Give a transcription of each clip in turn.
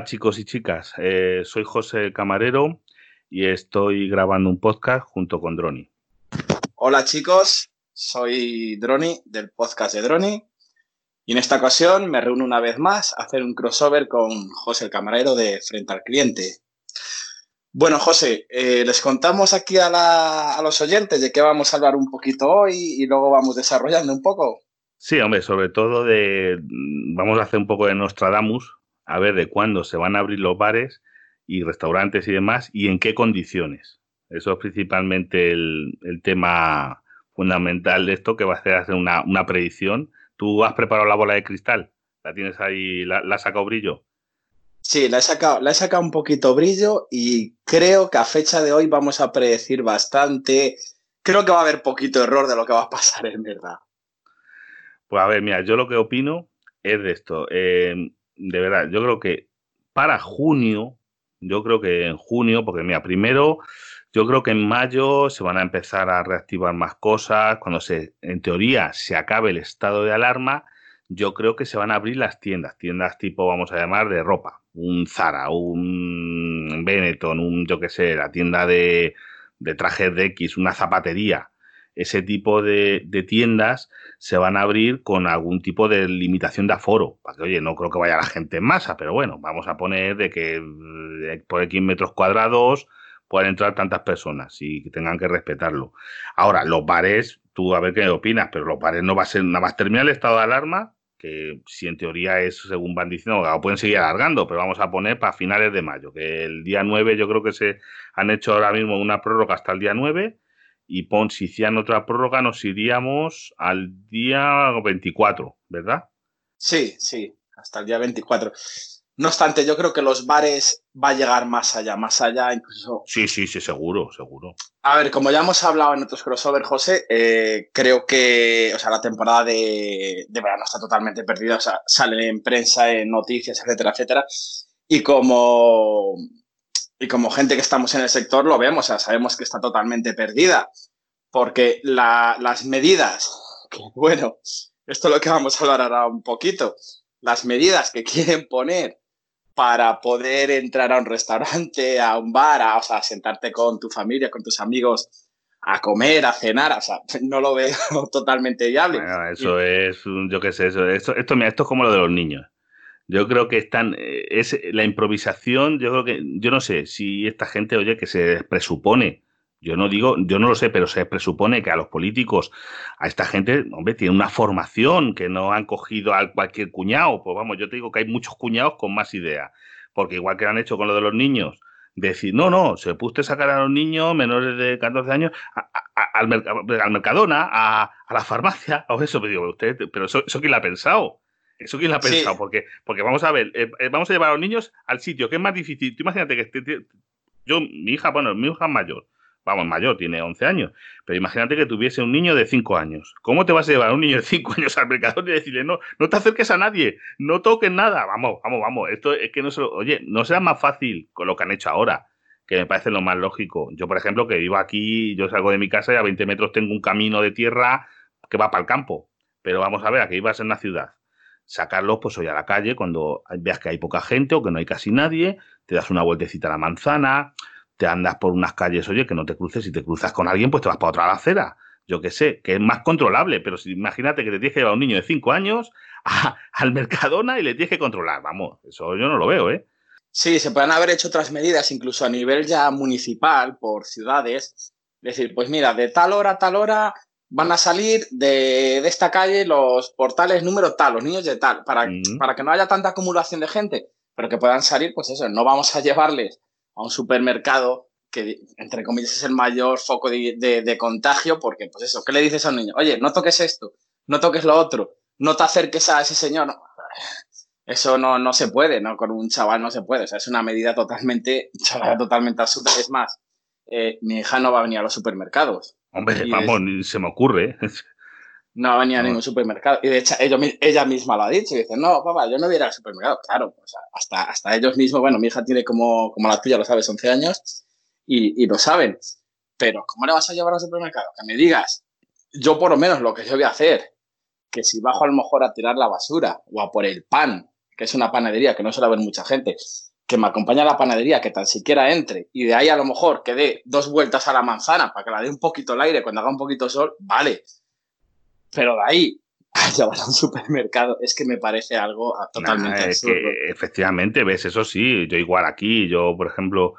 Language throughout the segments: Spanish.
Hola chicos y chicas, eh, soy José Camarero y estoy grabando un podcast junto con Droni. Hola chicos, soy Droni del podcast de Droni y en esta ocasión me reúno una vez más a hacer un crossover con José el Camarero de Frente al Cliente. Bueno, José, eh, les contamos aquí a, a los oyentes de qué vamos a hablar un poquito hoy y luego vamos desarrollando un poco. Sí, hombre, sobre todo de. Vamos a hacer un poco de Nostradamus, a ver de cuándo se van a abrir los bares y restaurantes y demás y en qué condiciones. Eso es principalmente el, tema fundamental de esto que va a hacer, hacer una, predicción. ¿Tú has preparado la bola de cristal? ¿La tienes ahí? ¿La, la has sacado brillo? Sí, la he, sacado, la he sacado un poquito brillo y creo que a fecha de hoy vamos a predecir bastante. Creo que va a haber poquito error de lo que va a pasar en verdad. Pues a ver, mira, yo lo que opino es de esto. Eh, de verdad, yo creo que para junio, yo creo que en junio, porque mira, primero, yo creo que en mayo se van a empezar a reactivar más cosas. Cuando se, en teoría, se acabe el estado de alarma, yo creo que se van a abrir las tiendas, tiendas tipo, vamos a llamar, de ropa, un Zara, un Benetton, un, yo qué sé, la tienda de, de trajes de X, una zapatería ese tipo de, tiendas se van a abrir con algún tipo de limitación de aforo. Para que, oye, no creo que vaya la gente en masa, pero bueno, vamos a poner de que eh, por X metros cuadrados puedan entrar tantas personas y que tengan que respetarlo. Ahora, los bares, tú a ver qué opinas, pero los bares no va a ser nada más terminar el estado de alarma, que si en teoría es, según van diciendo, pueden seguir alargando, pero vamos a poner para finales de mayo, que el día 9 yo creo que se han hecho ahora mismo una prórroga hasta el día 9 y pon, si hicieran otra prórroga, nos iríamos al día 24, ¿verdad? Sí, sí, hasta el día 24. No obstante, yo creo que los bares va a llegar más allá, más allá incluso. Sí, sí, sí, seguro, seguro. A ver, como ya hemos hablado en otros crossover, José, eh, creo que, o sea, la temporada de, de verano está totalmente perdida, o sea, sale en prensa, en noticias, etcétera, etcétera. Y como y como gente que estamos en el sector lo vemos, o sea, sabemos que está totalmente perdida, porque las medidas, bueno, esto es lo que vamos a hablar ahora un poquito, las medidas que quieren poner para poder entrar a un restaurante, a un bar, a, o sea, sentarte con tu familia, con tus amigos, a comer, a cenar, o sea, no lo veo totalmente viable. eso es, yo qué sé, eso, esto, esto, esto es como lo de los niños. Yo creo que están, eh, es la improvisación, yo creo que, yo no sé si esta gente, oye, que se presupone, yo no digo, yo no lo sé, pero se presupone que a los políticos, a esta gente, hombre, tiene una formación, que no han cogido a cualquier cuñado, pues vamos, yo te digo que hay muchos cuñados con más idea, porque igual que han hecho con lo de los niños, decir, no, no, se puste sacar a los niños menores de 14 años al, al, Mercadona, a, la farmacia, o eso, pero digo, usted, pero eso, eso quién lo ha pensado. ¿Eso quién lo ha pensado? Porque, porque vamos a ver, eh, eh, vamos a llevar a los niños al sitio que es más difícil. Tú imagínate que yo, mi hija, bueno, mi hija es mayor, vamos, mayor, tiene 11 años, pero imagínate que tuviese un niño de 5 años. ¿Cómo te vas a llevar a un niño de 5 años al mercado y decirle, no, no te acerques a nadie, no toques nada? Vamos, vamos, vamos. Esto es que no se oye, no será más fácil con lo que han hecho ahora que me parece lo más lógico. Yo, por ejemplo, que vivo aquí, yo salgo de mi casa y a 20 metros tengo un camino de tierra que va para el campo. Pero vamos a ver, aquí ibas en la ciudad sacarlos pues hoy a la calle cuando veas que hay poca gente o que no hay casi nadie, te das una vueltecita a la manzana, te andas por unas calles, oye, que no te cruces, si te cruzas con alguien, pues te vas para otra acera. Yo qué sé, que es más controlable, pero si, imagínate que te tienes que llevar a un niño de 5 años al Mercadona y le tienes que controlar, vamos, eso yo no lo veo, ¿eh? Sí, se pueden haber hecho otras medidas, incluso a nivel ya municipal, por ciudades. Decir, pues mira, de tal hora a tal hora van a salir de, esta calle los portales número tal, los niños de tal, para, para que no haya tanta acumulación de gente, pero que puedan salir, pues eso, no vamos a llevarles a un supermercado que, entre comillas, es el mayor foco de, contagio, porque, pues eso, ¿qué le dices a un niño? Oye, no toques esto, no toques lo otro, no te acerques a ese señor. Eso no, no se puede, ¿no? Con un chaval no se puede. O sea, es una medida totalmente, totalmente absurda. Es más, eh, mi hija no va a venir a los supermercados. Hombre, vamos, ni se me ocurre. No venía a ningún supermercado. Y de hecho, ella misma lo ha dicho. Y dice, no, papá, yo no voy a ir al supermercado. Claro, hasta, hasta ellos mismos, bueno, mi hija tiene como, como la tuya, lo sabes, 11 años, y, y lo saben. Pero, ¿cómo le vas a llevar al supermercado? Que me digas, yo por lo menos lo que yo voy a hacer, que si bajo a lo mejor a tirar la basura o a por el pan, que es una panadería que no suele haber mucha gente, que me acompañe a la panadería, que tan siquiera entre, y de ahí a lo mejor que dé dos vueltas a la manzana para que la dé un poquito el aire cuando haga un poquito de sol, vale. Pero de ahí a llevar a un supermercado es que me parece algo totalmente es que efectivamente, ves, eso sí, yo igual aquí, yo por ejemplo,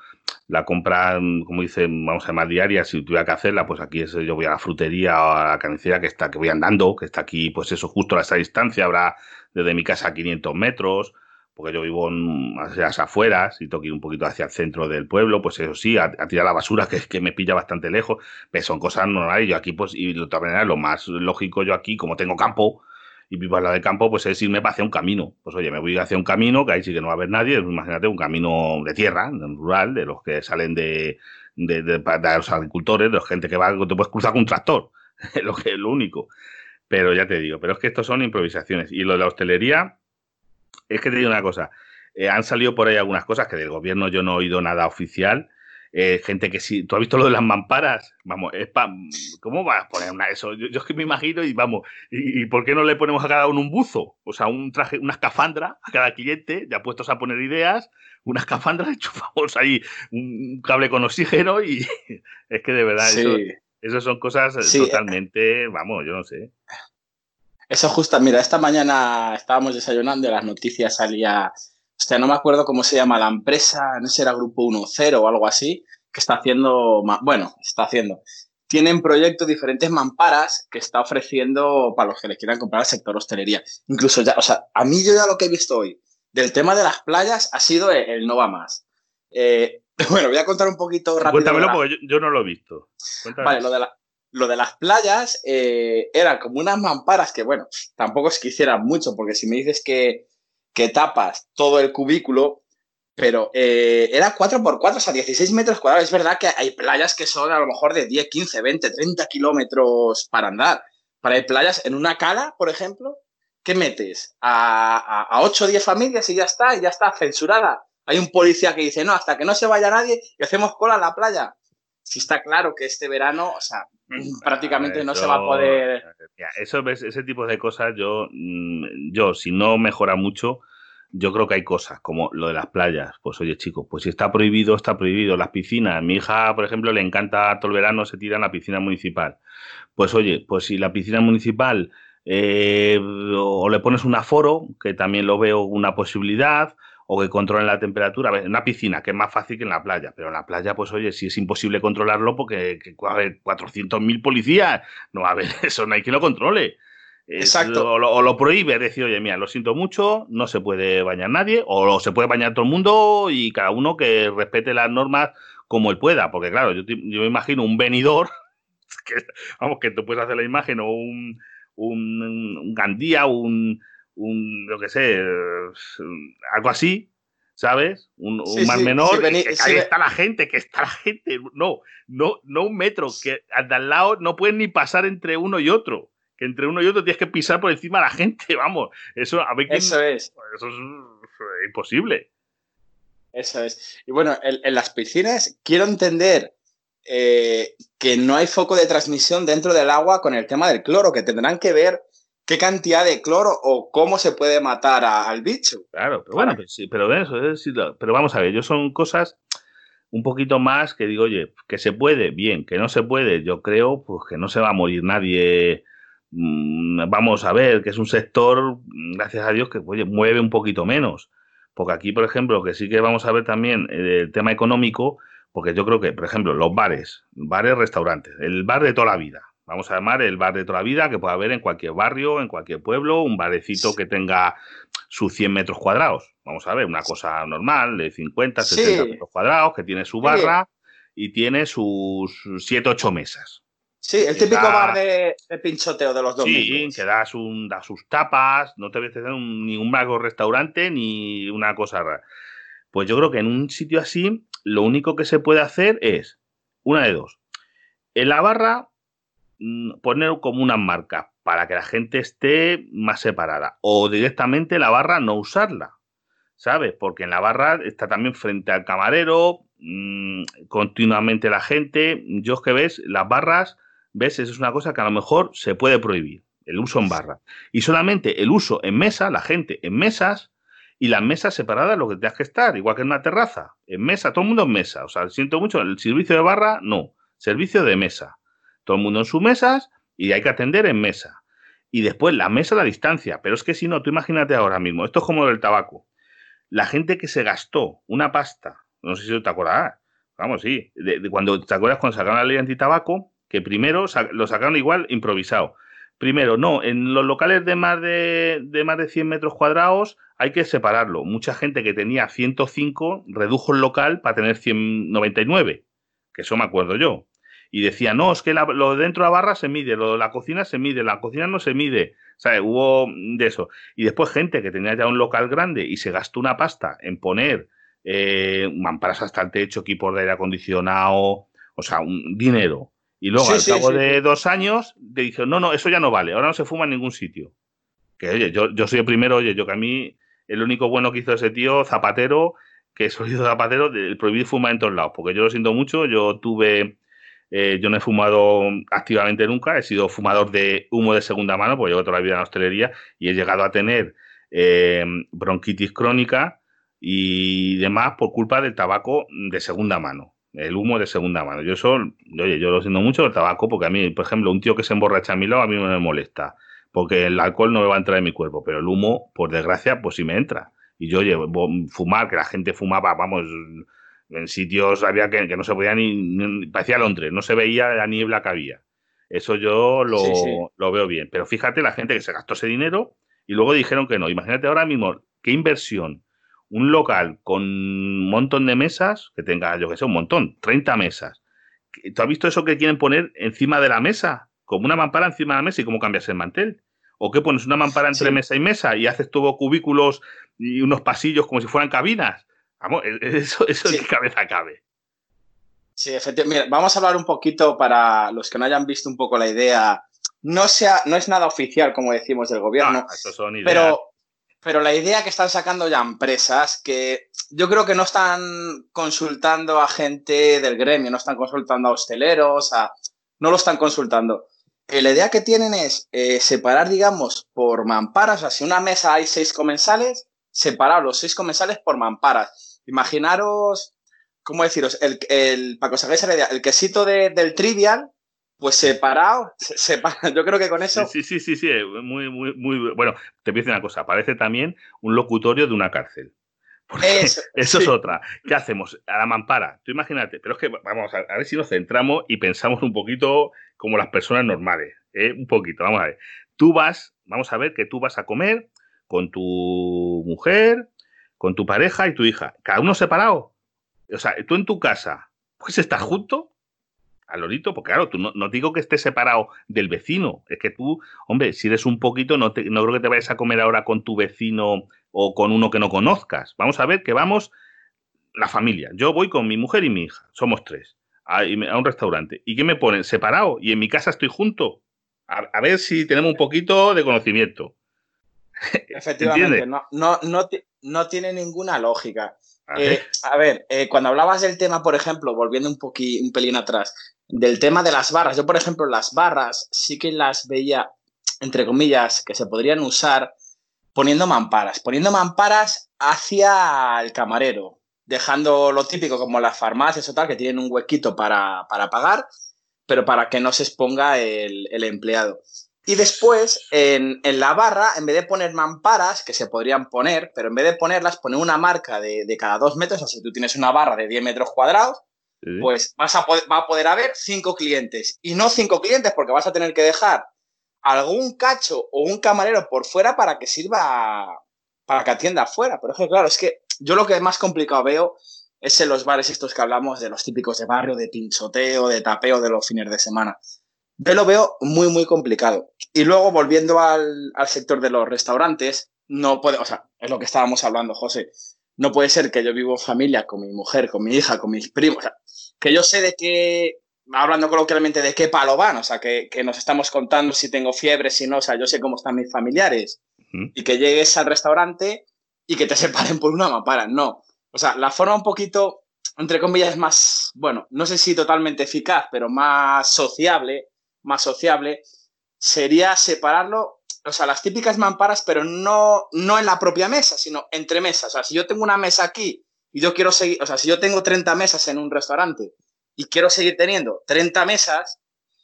la compra, como dice, vamos a llamar diaria, si tuviera que hacerla, pues aquí es, yo voy a la frutería o a la carnicería que está, que voy andando, que está aquí, pues eso, justo a esa distancia, habrá desde mi casa a 500 metros, porque yo vivo en las afueras y tengo un poquito hacia el centro del pueblo, pues eso sí, a, tirar la basura, que, que me pilla bastante lejos, pero son cosas normales. Yo aquí, pues, y de otra manera, lo más lógico yo aquí, como tengo campo y vivo al lado del campo, pues es irme hacia un camino. Pues oye, me voy hacia un camino, que ahí sí que no va a haber nadie, imagínate un camino de tierra, rural, de los que salen de, de, de, los agricultores, de la gente que va, te puedes cruzar con un tractor, lo que es lo único. Pero ya te digo, pero es que estos son improvisaciones. Y lo de la hostelería, es que te digo una cosa. Eh, han salido por ahí algunas cosas que del gobierno yo no he oído nada oficial. Eh, gente que sí, tú has visto lo de las mamparas, vamos, es ¿cómo vas a poner una eso? Yo, es que me imagino y vamos, y, por qué no le ponemos a cada uno un buzo? O sea, un traje, una escafandra a cada cliente, ya puestos a poner ideas, una escafandra, enchufamos ahí un cable con oxígeno y es que de verdad eso, son cosas totalmente, vamos, yo no sé. Eso justo, mira, esta mañana estábamos desayunando y las noticias salía, sea, no me acuerdo cómo se llama la empresa, no sé si era Grupo 1.0 o algo así, que está haciendo, bueno, está haciendo. Tienen proyectos diferentes mamparas que está ofreciendo para los que le quieran comprar al sector hostelería. Incluso ya, o sea, a mí yo ya lo que he visto hoy del tema de las playas ha sido el, no va más. Eh, bueno, voy a contar un poquito rápido. Cuéntamelo porque yo, no lo he visto. Vale, lo de, la, lo de las playas eh, eran como unas mamparas que, bueno, tampoco es que hicieran mucho, porque si me dices que, que tapas todo el cubículo, pero eh, era 4x4, o sea, 16 metros cuadrados. Es verdad que hay playas que son a lo mejor de 10, 15, 20, 30 kilómetros para andar. Para hay playas en una cala, por ejemplo, ¿qué metes? A, a, a 8 o 10 familias y ya está, y ya está censurada. Hay un policía que dice, no, hasta que no se vaya nadie y hacemos cola en la playa. Si está claro que este verano, o sea, prácticamente no se va a poder. Eso, ese tipo de cosas, yo, mm, yo, si no mejora mucho, yo creo que hay cosas como lo de las playas. Pues oye, chicos, pues si está prohibido, está prohibido. Las piscinas, mi hija, por ejemplo, le encanta todo el verano, se tira en la piscina municipal. Pues oye, pues si la piscina municipal eh, o le pones un aforo, que también lo veo una posibilidad, o que controlen la temperatura. En una piscina, que es más fácil que en la playa, pero en la playa, pues oye, si es imposible controlarlo porque a haber 400.000 policías, no a haber eso, no hay quien lo controle. Exacto. o, lo, prohíbe, decir, oye, mira, lo siento mucho, no se puede bañar nadie, o se puede bañar todo el mundo y cada uno que respete las normas como él pueda, porque claro, yo, me imagino un venidor, que, vamos, que tú puedes hacer la imagen, o un, un, un Gandía, un, un, lo que sé, algo así, ¿sabes? Un, más menor, que, ahí está la gente, que está la gente. No, no, no un metro, que al lado no pueden ni pasar entre uno y otro. Que entre uno y otro tienes que pisar por encima de la gente, vamos. Eso, a ver eso es. Eso es imposible. Eso es. Y bueno, en, las piscinas quiero entender eh, que no hay foco de transmisión dentro del agua con el tema del cloro, que tendrán que ver qué cantidad de cloro o cómo se puede matar al bicho. Claro, pero bueno, sí, pero eso, pero vamos a ver, yo son cosas un poquito más que digo, oye, que se puede, bien, que no se puede, yo creo pues que no se va a morir nadie. Mm, vamos a ver, que es un sector, gracias a Dios, que oye, mueve un poquito menos. Porque aquí, por ejemplo, que sí que vamos a ver también eh, el tema económico, porque yo creo que, por ejemplo, los bares, bares, restaurantes, el bar de toda la vida, vamos a llamar el bar de toda la vida que puede haber en cualquier barrio, en cualquier pueblo, un barecito que tenga sus 100 metros cuadrados. Vamos a ver, una cosa normal de 50, 60 metros cuadrados, que tiene su barra y tiene sus 7, 8 mesas. Sí, el típico bar de, pinchoteo de los dos. Sí, que das, un, da sus tapas, no te ves ni un vago restaurante ni una cosa rara. Pues yo creo que en un sitio así, lo único que se puede hacer es una de dos. En la barra poner como una marca para que la gente esté más separada o directamente la barra no usarla, ¿sabes? Porque en la barra está también frente al camarero, mm, continuamente la gente, yo es que ves, las barras, ves, eso es una cosa que a lo mejor se puede prohibir, el uso en barra. Y solamente el uso en mesa, la gente en mesas, y las mesas separadas lo que tengas que estar, igual que en una terraza, en mesa, todo el mundo en mesa. O sea, siento mucho, el servicio de barra, no, servicio de mesa. Todo el mundo en sus mesas y hay que atender en mesa. Y después la mesa a la distancia. Pero es que si no, tú imagínate ahora mismo, esto es como el tabaco. La gente que se gastó una pasta, no sé si te acordarás, vamos, sí, de, cuando te acuerdas cuando sacaron la ley antitabaco, que primero lo sacaron igual improvisado. Primero, no, en los locales de más de, de más de 100 metros cuadrados hay que separarlo. Mucha gente que tenía 105 redujo el local para tener 199, que eso me acuerdo yo. Y decía, no, es que lo dentro de la barra se mide, lo de la cocina se mide, la cocina no se mide. sea, Hubo de eso. Y después gente que tenía ya un local grande y se gastó una pasta en poner eh, mamparas hasta el techo, equipos de aire acondicionado, o sea, un dinero. Y luego, al cabo de dos años, te dijeron, no, no, eso ya no vale, ahora no se fuma en ningún sitio. Que oye, yo, yo soy el primero, oye, yo que a mí, el único bueno que hizo ese tío, Zapatero, que es hizo Zapatero, el prohibir fumar en todos lados, porque yo lo siento mucho, yo tuve eh, yo no he fumado activamente nunca, he sido fumador de humo de segunda mano, porque llevo toda la vida en hostelería y he llegado a tener eh, bronquitis crónica y demás por culpa del tabaco de segunda mano, el humo de segunda mano. Yo eso, oye, yo lo siento mucho el tabaco porque a mí, por ejemplo, un tío que se emborracha a mi lado a mí me molesta, porque el alcohol no me va a entrar en mi cuerpo, pero el humo, por desgracia, pues sí me entra. Y yo, oye, fumar, que la gente fumaba, vamos, en sitios había que, no se podía ni, parecía Londres, no se veía la niebla que había. Eso yo lo, veo bien. Pero fíjate la gente que se gastó ese dinero y luego dijeron que no. Imagínate ahora mismo qué inversión. Un local con un montón de mesas, que tenga, yo que sé, un montón, 30 mesas. ¿Tú has visto eso que quieren poner encima de la mesa? Como una mampara encima de la mesa y cómo cambias el mantel. ¿O qué pones una mampara entre mesa y mesa y haces todo cubículos y unos pasillos como si fueran cabinas? Vamos, e-, eso, eso en cabeza cabe. Sí, efectivamente. vamos a hablar un poquito para los que no hayan visto un poco la idea. No, sea, no es nada oficial, como decimos, del gobierno. Ah, son pero, pero la idea que están sacando ya empresas, que yo creo que no están consultando a gente del gremio, no están consultando a hosteleros, a, no lo están consultando. Eh, la idea que tienen es eh, separar, digamos, por mamparas. O sea, si una mesa hay seis comensales, separar los seis comensales por mamparas imaginaros, ¿cómo deciros? El, el, para que os hagáis la idea, el quesito del trivial, pues separado, yo creo que con eso... Sí, sí, sí, sí, muy, muy, muy... Bueno, te pienso una cosa, parece también un locutorio de una cárcel. eso, es otra. ¿Qué hacemos? A la mampara. Tú imagínate, pero es que vamos a, ver si nos centramos y pensamos un poquito como las personas normales. ¿eh? Un poquito, vamos a ver. Tú vas, vamos a ver que tú vas a comer con tu mujer, con tu pareja y tu hija, cada uno separado. O sea, tú en tu casa, pues estás junto al lorito, porque claro, tú no, digo que estés separado del vecino, es que tú, hombre, si eres un poquito, no, no creo que te vayas a comer ahora con tu vecino o con uno que no conozcas. Vamos a ver que vamos la familia. Yo voy con mi mujer y mi hija, somos tres, a, un restaurante. ¿Y qué me ponen? Separado y en mi casa estoy junto. A, ver si tenemos un poquito de conocimiento. Efectivamente, no, no, no, no tiene ninguna lógica. Eh, a ver, eh, cuando hablabas del tema, por ejemplo, volviendo un, un pelín atrás, del tema de las barras, yo, por ejemplo, las barras sí que las veía, entre comillas, que se podrían usar poniendo mamparas, poniendo mamparas hacia el camarero, dejando lo típico como las farmacias o tal, que tienen un huequito para, pagar, pero para que no se exponga el, el empleado. Y después, en, la barra, en vez de poner mamparas, que se podrían poner, pero en vez de ponerlas, poner una marca de, cada dos metros, o sea, si tú tienes una barra de 10 metros cuadrados, pues vas a va a poder haber cinco clientes. Y no cinco clientes, porque vas a tener que dejar algún cacho o un camarero por fuera para que sirva, para que atienda afuera. Pero es que, claro, es que yo lo que más complicado veo es en los bares estos que hablamos de los típicos de barrio, de pinchoteo, de tapeo de los fines de semana. Yo lo veo muy, muy complicado. Y luego, volviendo al, sector de los restaurantes, no puede, o sea, es lo que estábamos hablando, José. No puede ser que yo vivo en familia con mi mujer, con mi hija, con mis primos, o sea, que yo sé de qué, hablando coloquialmente, de qué palo van, o sea, que, nos estamos contando si tengo fiebre, si no, o sea, yo sé cómo están mis familiares. Y que llegues al restaurante y que te separen por una mampara, no. O sea, la forma un poquito, entre comillas, más, bueno, no sé si totalmente eficaz, pero más sociable más sociable, sería separarlo o sea, las típicas mamparas, pero no, no en la propia mesa, sino entre mesas. O sea, si yo tengo una mesa aquí y yo quiero seguir, o sea, si yo tengo 30 mesas en un restaurante y quiero seguir teniendo 30 mesas,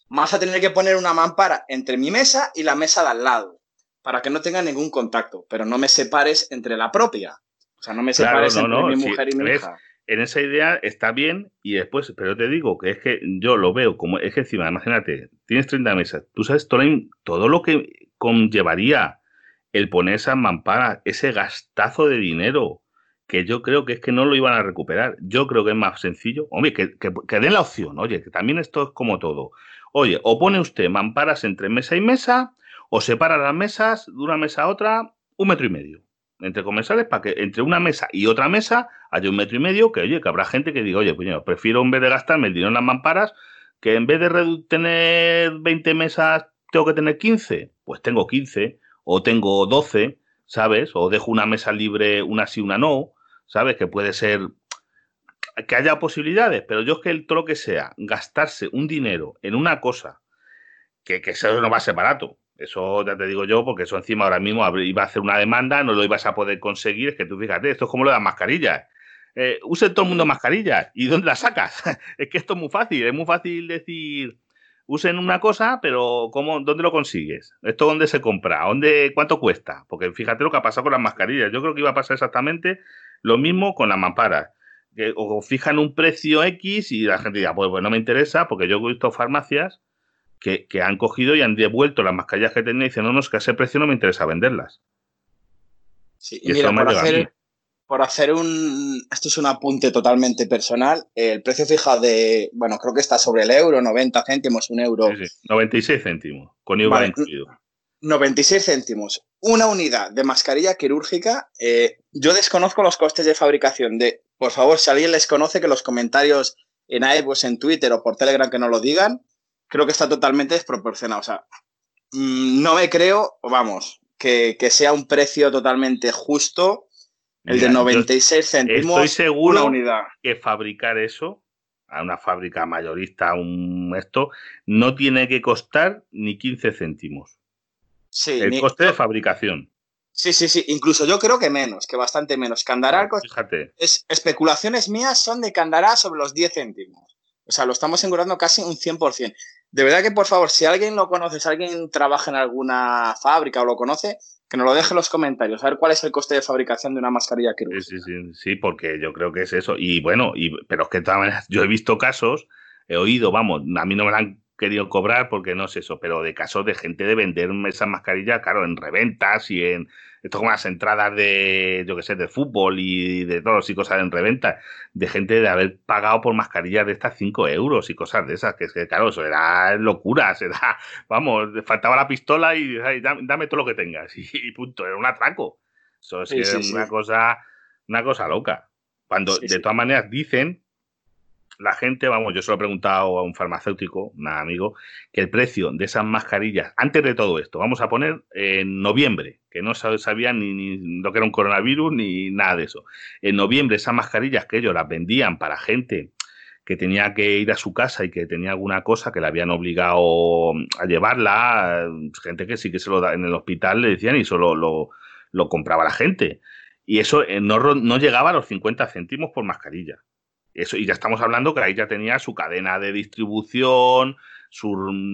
vas a tener que poner una mampara entre mi mesa y la mesa de al lado, para que no tenga ningún contacto, pero no me separes entre la propia. O sea, no me separes entre mi mujer y mi hija. En esa idea está bien y después, pero te digo que es que yo lo veo como, es que encima, imagínate, tienes 30 mesas, tú sabes todo, todo lo que conllevaría el poner esas mamparas, ese gastazo de dinero, que yo creo que es que no lo iban a recuperar. Yo creo que es más sencillo. Hombre, que, que den la opción, oye, que también esto es como todo. Oye, o pone usted mamparas entre mesa y mesa, o separa las mesas de una mesa a otra un metro y medio entre comensales para que entre una mesa y otra mesa haya un metro y medio que oye que habrá gente que diga oye yo prefiero en vez de gastarme el dinero en las mamparas que en vez de tener 20 mesas tengo que tener 15 pues tengo 15 o tengo 12 sabes o dejo una mesa libre una sí una no sabes que puede ser que haya posibilidades, pero yo es que el, todo lo que sea gastarse un dinero en una cosa que, que eso no va a ser barato. Eso ya te digo yo, porque eso encima ahora mismo iba a hacer una demanda, no lo ibas a poder conseguir. Es que tú fíjate, esto es como lo de las mascarillas. Eh, use todo el mundo mascarillas. ¿Y dónde las sacas? es que esto es muy fácil. Es muy fácil decir, usen una cosa, pero ¿cómo, ¿dónde lo consigues? ¿Esto dónde se compra? ¿Dónde, ¿Cuánto cuesta? Porque fíjate lo que ha pasado con las mascarillas. Yo creo que iba a pasar exactamente lo mismo con las mamparas o fijan un precio X y la gente dirá, pues, pues no me interesa, porque yo he visto farmacias que, han cogido y han devuelto las mascarillas que tenían y dicen, no, no, es que a ese precio no me interesa venderlas. Sí, y, mira, por hacer, por hacer un, esto es un apunte totalmente personal, el precio fijado de, bueno, creo que está sobre el euro, 90 céntimos, un euro. Sí, sí, 96 céntimos, con IVA incluido. 96 céntimos. Una unidad de mascarilla quirúrgica. Eh, yo desconozco los costes de fabricación de, por favor, si alguien les conoce, que los comentarios en iVoox, en Twitter o por Telegram que no lo digan, creo que está totalmente desproporcionado. O sea, mm, no me creo, vamos, que, sea un precio totalmente justo el de 96 céntimos estoy seguro una unidad. que fabricar eso a una fábrica mayorista, un esto, no tiene que costar ni 15 céntimos el coste de fabricación. Sí, sí, sí. Incluso yo creo que menos, que bastante menos. Candará, fíjate. Es, especulaciones mías son de Candará sobre los 10 céntimos. O sea, lo estamos asegurando casi un 100%. De verdad que, por favor, si alguien lo conoce, si alguien trabaja en alguna fábrica o lo conoce, que nos lo deje en los comentarios, a ver cuál es el coste de fabricación de una mascarilla quirúrgica. Sí, sí, sí, sí, porque yo creo que es eso. Y bueno, y, pero es que de todas maneras, yo he visto casos, he oído, vamos, a mí no me han querido cobrar porque no es eso, pero de casos de gente de vender esas mascarillas, claro, en reventas y en esto como las entradas de, yo que sé, de fútbol y de todos y cosas en reventa, de gente de haber pagado por mascarillas de estas 5 euros y cosas de esas, que es que, claro, eso era locura, se da, vamos, faltaba la pistola y dame, todo lo que tengas y, punto, era un atraco. Eso sí, es una cosa, una cosa loca. Cuando de todas maneras dicen la gente, vamos, yo se lo he preguntado a un farmacéutico, un amigo, que el precio de esas mascarillas, antes de todo esto, vamos a poner en noviembre, que no sabían ni, ni, lo que era un coronavirus ni nada de eso. En noviembre esas mascarillas que ellos las vendían para gente que tenía que ir a su casa y que tenía alguna cosa que le habían obligado a llevarla, gente que sí que se lo da en el hospital le decían y solo lo, lo compraba la gente. Y eso eh, no, no llegaba a los 50 céntimos por mascarilla. Eso, y ya estamos hablando que ahí ya tenía su cadena de distribución,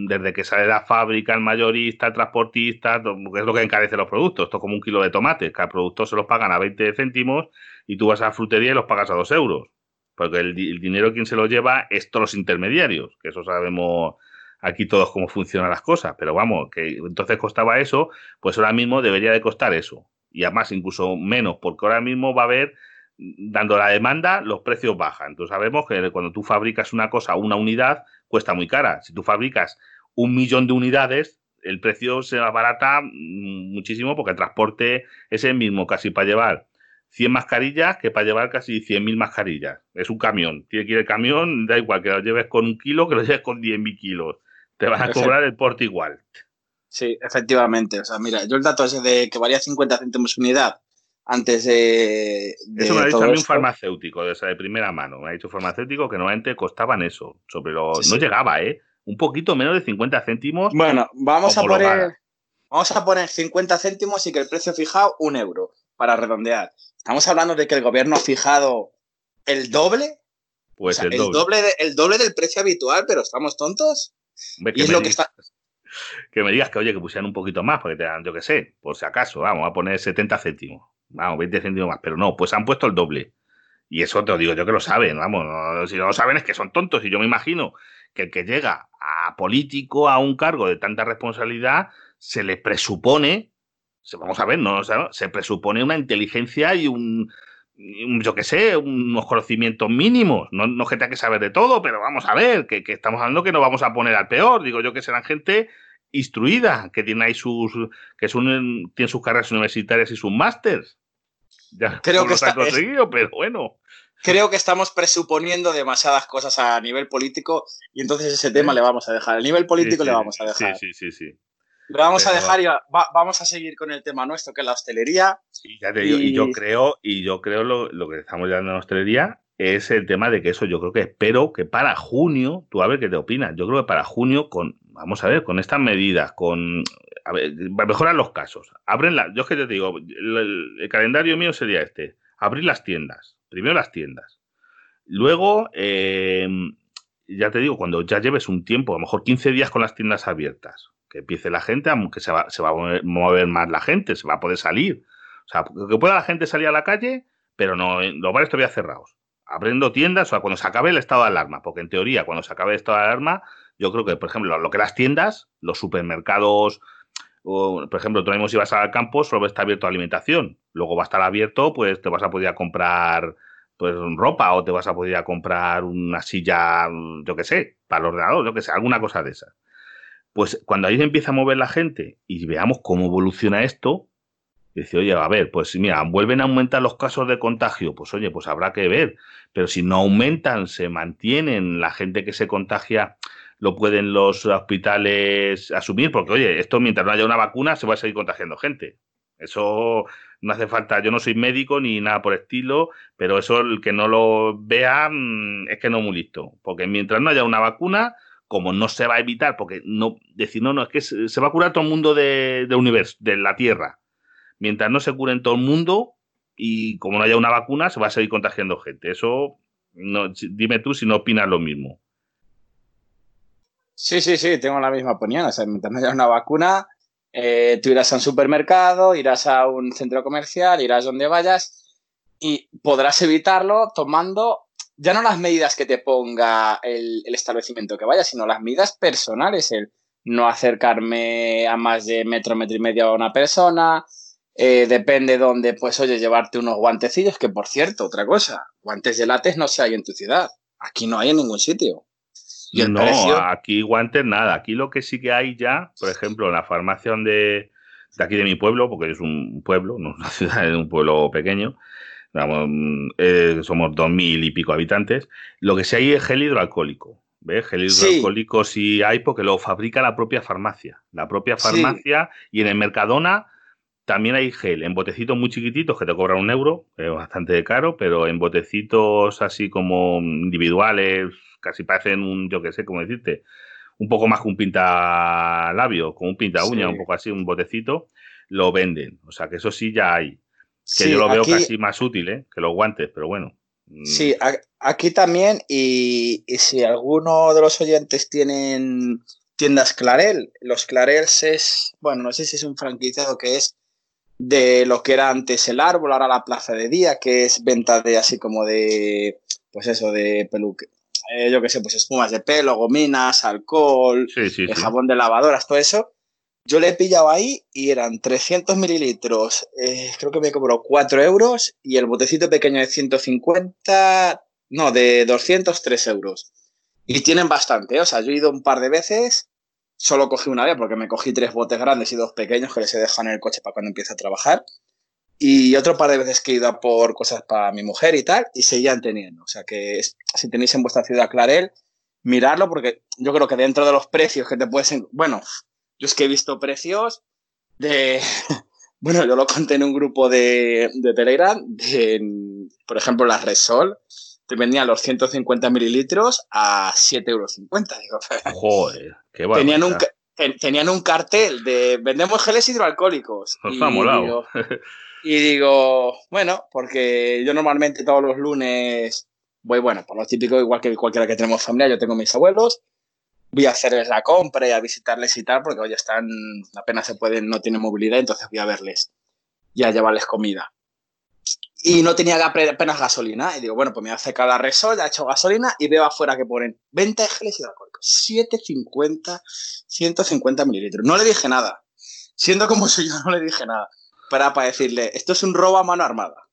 desde que sale la fábrica, el mayorista, el transportista, que es lo que encarece los productos. Esto es como un kilo de tomates, que al productor se los pagan a 20 céntimos y tú vas a la frutería y los pagas a 2 euros. Porque el, dinero quien se lo lleva es todos los intermediarios, que eso sabemos aquí todos cómo funcionan las cosas. Pero vamos, que entonces costaba eso, pues ahora mismo debería de costar eso. Y además incluso menos, porque ahora mismo va a haber dando la demanda, los precios bajan. Entonces sabemos que cuando tú fabricas una cosa, una unidad, cuesta muy cara. Si tú fabricas un millón de unidades, el precio se abarata muchísimo porque el transporte es el mismo casi para llevar 100 mascarillas que para llevar casi 100.000 mascarillas. Es un camión. Tiene que ir el camión, da igual que lo lleves con un kilo que lo lleves con 10.000 kilos. Te van a cobrar el porte igual. Sí, efectivamente. O sea, mira, yo el dato ese de que varía 50 céntimos unidad antes de. eso me ha dicho también un farmacéutico, de, de primera mano. Me ha dicho farmacéutico que normalmente costaban eso. Sobre lo, no llegaba, ¿eh? Un poquito menos de 50 céntimos. Bueno, vamos a poner. vamos a poner 50 céntimos y que el precio fijado un euro, para redondear. Estamos hablando de que el gobierno ha fijado el doble. Pues el, doble. el doble del precio habitual, pero estamos tontos. y es lo que está que me digas que, oye, que pusieran un poquito más, porque te dan, yo qué sé, por si acaso, vamos a poner 70 céntimos, vamos, 20 céntimos más, pero no, pues han puesto el doble. Y eso te lo digo yo que lo saben, vamos, si no lo saben es que son tontos y yo me imagino que el que llega a político, a un cargo de tanta responsabilidad, se le presupone, vamos a ver, no, se presupone una inteligencia y un, yo qué sé, unos conocimientos mínimos. No, no que tenga que saber de todo, pero vamos a ver, que, que, estamos hablando que no vamos a poner al peor. Digo yo que serán gente instruida, que tiene ahí sus, que son, tiene sus carreras universitarias y sus másters. Ya creo que está conseguido, pero bueno. Creo que estamos presuponiendo demasiadas cosas a nivel político y entonces ese tema le vamos a dejar. A nivel político le vamos a dejar. Sí, sí, sí, sí. Le vamos a dejar y vamos a seguir con el tema nuestro, que es la hostelería. Y, ya te digo, y... yo creo, y yo creo lo, lo que estamos ya en la hostelería es el tema de que eso yo creo que espero que para junio, tú a ver qué te opinas, yo creo que para junio con vamos a ver, con estas medidas, con mejorar los casos. Abren la, yo es que te digo, el, calendario mío sería este: abrir las tiendas. Primero las tiendas. Luego, eh, ya te digo, cuando ya lleves un tiempo, a lo mejor 15 días con las tiendas abiertas, que empiece la gente, aunque se va, se va a mover, más la gente, se va a poder salir. O sea, que pueda la gente salir a la calle, pero no, los bares todavía cerrados. Abriendo tiendas, o sea, cuando se acabe el estado de alarma, porque en teoría, cuando se acabe el estado de alarma, yo creo que, por ejemplo, lo que las tiendas, los supermercados, por ejemplo, tú mismo si vas al campo, solo está abierto a alimentación. Luego va a estar abierto, pues te vas a poder comprar pues ropa o te vas a poder comprar una silla, yo qué sé, para el ordenador, yo qué sé, alguna cosa de esas. Pues cuando ahí empieza a mover la gente y veamos cómo evoluciona esto, dice, oye, a ver, pues mira, vuelven a aumentar los casos de contagio, pues oye, pues habrá que ver. Pero si no aumentan, se mantienen, la gente que se contagia lo pueden los hospitales asumir, porque oye, esto mientras no haya una vacuna se va a seguir contagiando gente. Eso no hace falta, yo no soy médico ni nada por estilo, pero eso el que no lo vea mm, es que no es muy listo, porque mientras no haya una vacuna, como no se va a evitar, porque no decir, no, no, es que se va a curar todo el mundo de universo, de la Tierra. Mientras no se cure en todo el mundo y como no haya una vacuna, se va a seguir contagiando gente. Eso, no, dime tú si no opinas lo mismo. Sí, sí, sí, tengo la misma opinión. O sea, mientras no haya una vacuna, eh, tú irás a un supermercado, irás a un centro comercial, irás donde vayas y podrás evitarlo tomando ya no las medidas que te ponga el, establecimiento que vaya, sino las medidas personales, el no acercarme a más de metro, metro y medio a una persona, eh, depende dónde, pues oye, llevarte unos guantecillos, que por cierto, otra cosa, guantes de látex no se hay en tu ciudad, aquí no hay en ningún sitio no, aquí guantes nada. Aquí lo que sí que hay ya, por ejemplo, en la farmacia de, de aquí de mi pueblo, porque es un pueblo, no es una ciudad, es un pueblo pequeño, eh, somos dos mil y pico habitantes, lo que sí hay es gel hidroalcohólico. ¿Ves? Gel hidroalcohólico sí. hay porque lo fabrica la propia farmacia. La propia farmacia y en el Mercadona también hay gel en botecitos muy chiquititos que te cobran un euro, es bastante caro, pero en botecitos así como individuales, casi parecen un, yo qué sé, cómo decirte, un poco más que un pinta labio, como un pinta uña, un poco así, un botecito, lo venden. O sea que eso sí ya hay. Que yo lo veo casi más útil ¿eh? que los guantes, pero bueno. Sí, aquí también, y, si alguno de los oyentes tienen tiendas Clarel, los Clarels es, bueno, no sé si es un franquiciado que es de lo que era antes el árbol, ahora la plaza de día, que es venta de así como de, pues eso, de peluque, eh, yo qué sé, pues espumas de pelo, gominas, alcohol, eh, jabón de lavadoras, todo eso. Yo le he pillado ahí y eran 300 mililitros, eh, creo que me cobró 4 euros y el botecito pequeño de 150, no, de 203 euros. Y tienen bastante, o sea, yo he ido un par de veces, solo cogí una vez porque me cogí tres botes grandes y dos pequeños que les he dejado en el coche para cuando empiece a trabajar. Y otro par de veces que he ido a por cosas para mi mujer y tal, y seguían teniendo. O sea que si tenéis en vuestra ciudad Clarel, mirarlo porque yo creo que dentro de los precios que te puedes... Bueno, yo es que he visto precios de... Bueno, yo lo conté en un grupo de, de Telegram, por ejemplo, la Resol, te vendían los 150 mililitros a 7,50 euros. Joder, qué tenían un, tenían un cartel de vendemos geles hidroalcohólicos. Os ha molado. y digo, bueno, porque yo normalmente todos los lunes voy, bueno, por lo típico, igual que cualquiera que tenemos familia, yo tengo mis abuelos, voy a hacerles la compra y a visitarles y tal, porque hoy están, apenas se pueden, no tienen movilidad, entonces voy a verles y a llevarles comida. Y no tenía apenas gasolina. Y digo, bueno, pues me hace cada resol, ya he hecho gasolina y veo afuera que ponen 20 geles hidroalcohólicos, 750, 150 mililitros. No le dije nada. Siendo como soy yo, no le dije nada. Para, para decirle, esto es un robo a mano armada.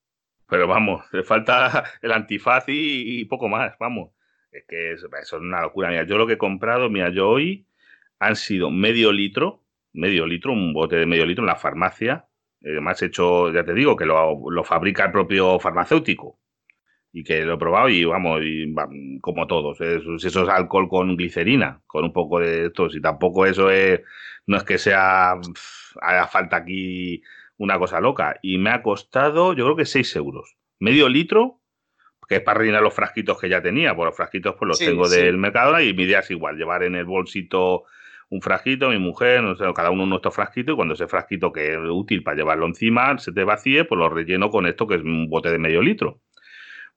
Pero vamos, le falta el antifaz y, poco más, vamos. Es que eso, es una locura. Mira, yo lo que he comprado, mira, yo hoy han sido medio litro, medio litro, un bote de medio litro en la farmacia. Además, hecho, ya te digo, que lo, fabrica el propio farmacéutico. Y que lo he probado y vamos, como todos. Eso, eso es alcohol con glicerina, con un poco de esto. Si tampoco eso es, no es que sea, haga falta aquí una cosa loca. Y me ha costado, yo creo que 6 euros. Medio litro, que es para rellenar los frasquitos que ya tenía. Pues los frasquitos pues los tengo del mercado y mi idea es igual, llevar en el bolsito un frasquito, mi mujer, no sé, cada uno nuestro frasquito, y cuando ese frasquito que es útil para llevarlo encima se te vacíe, pues lo relleno con esto que es un bote de medio litro.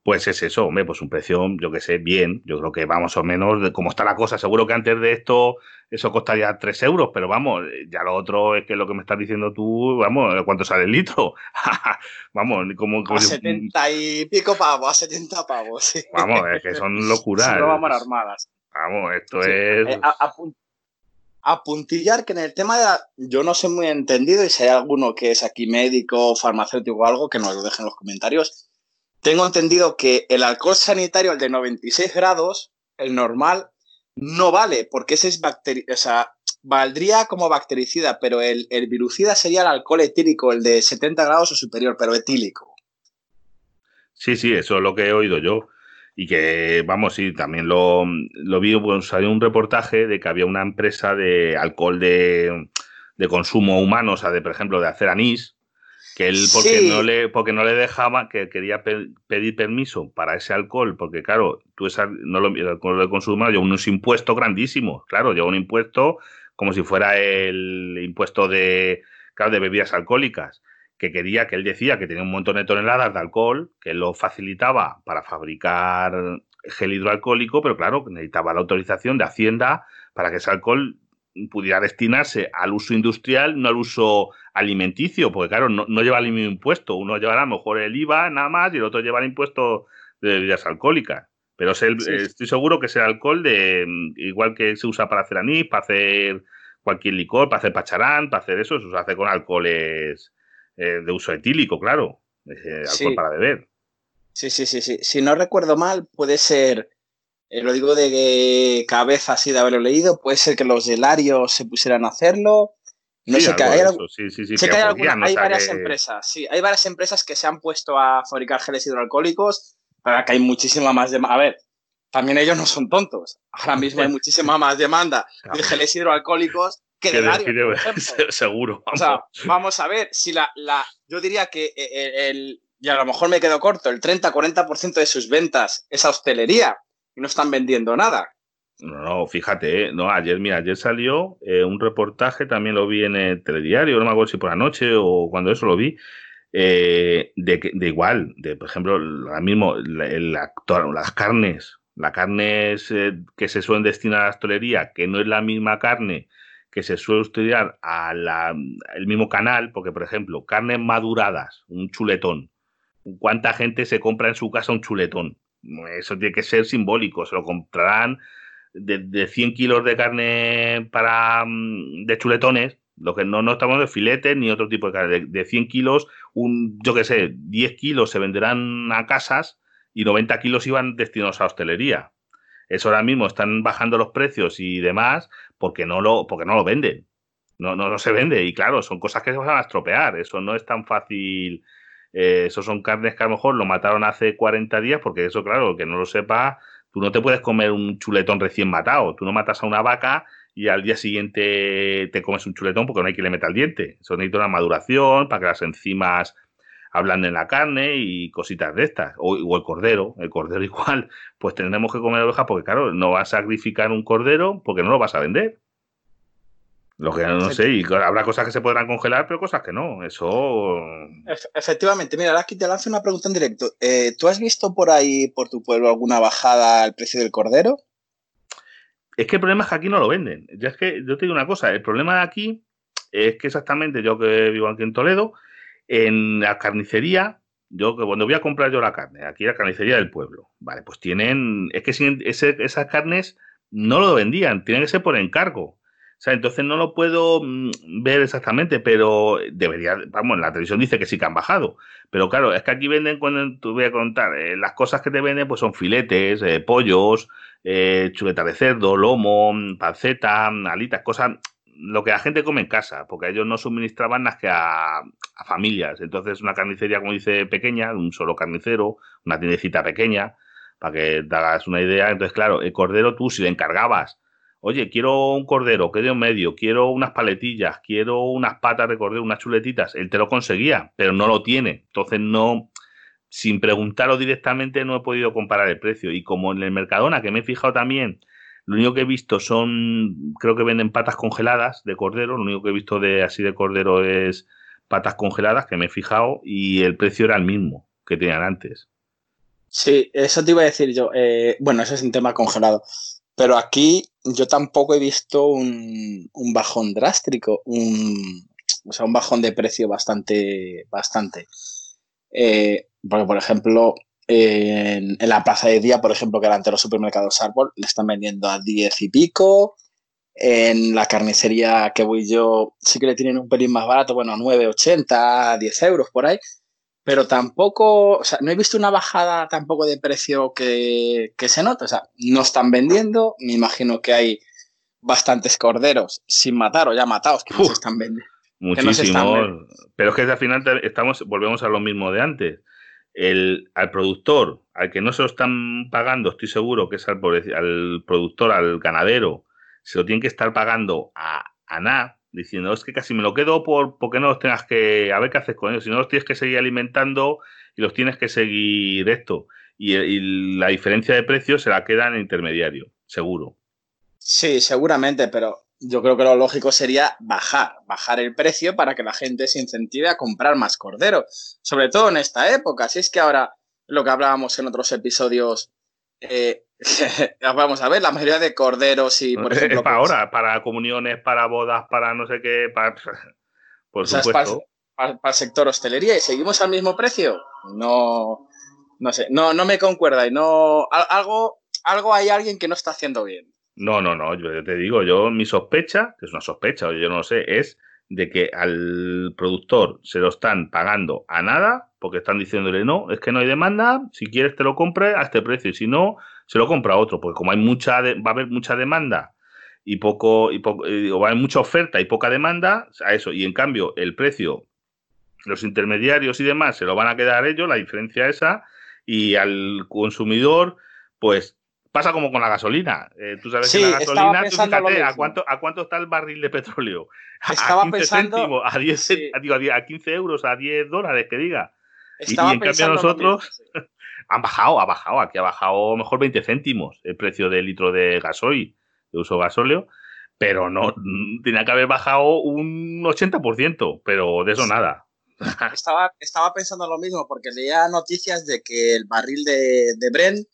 Pues es eso, hombre, pues un precio, yo que sé, bien. Yo creo que vamos o menos, de cómo está la cosa. Seguro que antes de esto eso costaría 3 euros, pero vamos, ya lo otro es que lo que me estás diciendo tú, vamos, ¿cuánto sale el litro? vamos, como... a 70 y pico pavos, a 70 pavos, sí. Vamos, es que son locuras. No vamos armadas. Vamos, esto es... Eh, a, puntillar que en el tema de la... Yo no sé muy entendido y si hay alguno que es aquí médico, farmacéutico o algo, que nos lo dejen en los comentarios tengo entendido que el alcohol sanitario, el de 96 grados, el normal, no vale, porque ese es bactericida, o sea, valdría como bactericida, pero el, el virucida sería el alcohol etílico, el de 70 grados o superior, pero etílico. Sí, sí, eso es lo que he oído yo. Y que, vamos, sí, también lo, lo vi, pues salió un reportaje de que había una empresa de alcohol de, de consumo humano, o sea, de, por ejemplo, de hacer anís, que él porque no le porque no le dejaba que quería pedir permiso para ese alcohol porque claro tú esa, no lo el alcohol de consumo lleva unos impuestos grandísimos. Claro lleva un impuesto como si fuera el impuesto de claro, de bebidas alcohólicas que quería que él decía que tenía un montón de toneladas de alcohol que lo facilitaba para fabricar gel hidroalcohólico pero claro necesitaba la autorización de Hacienda para que ese alcohol pudiera destinarse al uso industrial, no al uso alimenticio, porque claro, no, lleva el mismo impuesto. Uno llevará a lo mejor el IVA nada más y el otro lleva el impuesto de bebidas alcohólicas. Pero estoy seguro que es el alcohol de igual que se usa para hacer anís, para hacer cualquier licor, para hacer pacharán, para hacer eso, eso se hace con alcoholes eh, de uso etílico, claro, alcohol para beber. Sí, sí, sí, sí. Si no recuerdo mal, puede ser eh, lo digo de cabeza así de haberlo leído, puede ser que los delarios se pusieran a hacerlo. No sé, que hay, sí, sí, sé que hay, varias empresas, sí, hay varias empresas que se han puesto a fabricar geles hidroalcohólicos, para que hay muchísima más demanda. A ver, también ellos no son tontos. Ahora mismo hay muchísima más demanda de geles hidroalcohólicos que de delarios, Seguro. Vamos. O sea, vamos a ver, si la, la yo diría que eh, el, y a lo mejor me quedo corto, el 30-40% de sus ventas es a hostelería no están vendiendo nada. No, no, fíjate, ¿eh? no, ayer, mira, ayer salió eh, un reportaje, también lo vi en el telediario, no me acuerdo si por la noche o cuando eso lo vi, eh, de, de, igual, de por ejemplo, ahora mismo las carnes, las carnes que se suelen destinar a la hostelería, que no es la misma carne que se suele estudiar al mismo canal, porque por ejemplo, carnes maduradas, un chuletón, ¿cuánta gente se compra en su casa un chuletón? Eso tiene que ser simbólico. Se lo comprarán de, 100 kilos de carne para mm, de chuletones, lo que no, no estamos de filetes ni otro tipo de carne. De, 100 kilos, un, yo qué sé, 10 kilos se venderán a casas y 90 kilos iban destinados a hostelería. Eso ahora mismo están bajando los precios y demás porque no lo, porque no lo venden. No, no, no se vende. Y claro, son cosas que se van a estropear. Eso no es tan fácil eh, esos son carnes que a lo mejor lo mataron hace 40 días, porque eso, claro, que no lo sepa, tú no te puedes comer un chuletón recién matado. Tú no matas a una vaca y al día siguiente te comes un chuletón porque no hay que le meta el diente. Eso necesita una maduración para que las enzimas hablan en la carne y cositas de estas. O, o, el cordero, el cordero igual. Pues tendremos que comer oveja porque, claro, no vas a sacrificar un cordero porque no lo vas a vender. Lo que no sé, y habrá cosas que se podrán congelar, pero cosas que no. Eso. efectivamente, mira, aquí te lanzo una pregunta en directo. Eh, ¿Tú has visto por ahí, por tu pueblo, alguna bajada al precio del cordero? Es que el problema es que aquí no lo venden. Ya es que yo te digo una cosa, el problema de aquí es que exactamente yo que vivo aquí en Toledo, en la carnicería, yo que cuando voy a comprar yo la carne, aquí la carnicería del pueblo, vale, pues tienen, es que esas carnes no lo vendían, tienen que ser por encargo. Sea, entonces no lo puedo mm, ver exactamente, pero debería, vamos, la televisión dice que sí que han bajado. Pero claro, es que aquí venden, cuando te voy a contar, eh, las cosas que te venden pues son filetes, eh, pollos, eh, chuleta de cerdo, lomo, panceta, alitas, cosas, lo que la gente come en casa, porque ellos no suministraban más que a, a familias. Entonces una carnicería, como dice, pequeña, un solo carnicero, una tiendecita pequeña, para que te hagas una idea. Entonces, claro, el cordero tú si le encargabas oye, quiero un cordero, que de un medio, quiero unas paletillas, quiero unas patas de cordero, unas chuletitas, él te lo conseguía, pero no lo tiene. Entonces no, sin preguntarlo directamente no he podido comparar el precio. Y como en el Mercadona, que me he fijado también, lo único que he visto son, creo que venden patas congeladas de cordero, lo único que he visto de así de cordero es patas congeladas, que me he fijado, y el precio era el mismo que tenían antes. Sí, eso te iba a decir yo. Eh, bueno, eso es un tema congelado. Pero aquí yo tampoco he visto un, bajón drástico, un, o sea, un bajón de precio bastante, bastante. Eh, porque, por ejemplo, en, la plaza de día, por ejemplo, que era ante los supermercados Árbol, le están vendiendo a 10 y pico. En la carnicería que voy yo, sí que le tienen un pelín más barato, bueno, 9,80, 10 euros por ahí pero tampoco, o sea, no he visto una bajada tampoco de precio que, se nota. O sea, no están vendiendo. Me imagino que hay bastantes corderos sin matar o ya matados que no se están vendiendo. Muchísimo. pero es que al final estamos, volvemos a lo mismo de antes. El, al productor, al que no se lo están pagando, estoy seguro que es al, al productor, al ganadero, se lo tienen que estar pagando a, a nada diciendo, es que casi me lo quedo por porque no los tengas que, a ver qué haces con ellos, si no los tienes que seguir alimentando y los tienes que seguir esto. Y, la diferencia de precio se la queda en el intermediario, seguro. Sí, seguramente, pero yo creo que lo lógico sería bajar, bajar el precio para que la gente se incentive a comprar más cordero, sobre todo en esta época. Si es que ahora lo que hablábamos en otros episodios, eh, Vamos a ver, la mayoría de corderos y, por ejemplo... para pues ahora, para comuniones, para bodas, para no sé qué, para... Por supuesto. para, el sector hostelería y seguimos al mismo precio. No, no sé, no, no me concuerda y no... Algo, algo hay alguien que no está haciendo bien. No, no, no, yo te digo, yo mi sospecha, que es una sospecha, yo no lo sé, es de que al productor se lo están pagando a nada porque están diciéndole no, es que no hay demanda, si quieres te lo compre a este precio y si no, se lo compra otro, porque como hay mucha va a haber mucha demanda y poco y poco va a haber mucha oferta y poca demanda a eso y en cambio el precio los intermediarios y demás se lo van a quedar ellos, la diferencia esa y al consumidor pues pasa como con la gasolina. Eh, tú sabes que la gasolina, tú fíjate, ¿a cuánto, ¿a cuánto está el barril de petróleo? Estaba a 15 pensando, céntimos, a, 10, digo, a 15 euros, a 10 dólares, que diga. y, en cambio nosotros han bajado, ha bajado, aquí ha bajado mejor 20 céntimos el precio del litro de gasoil, de uso gasóleo, pero no, tenía que haber bajado un 80%, pero de eso nada. Estaba, estaba pensando lo mismo, porque leía noticias de que el barril de, de Brent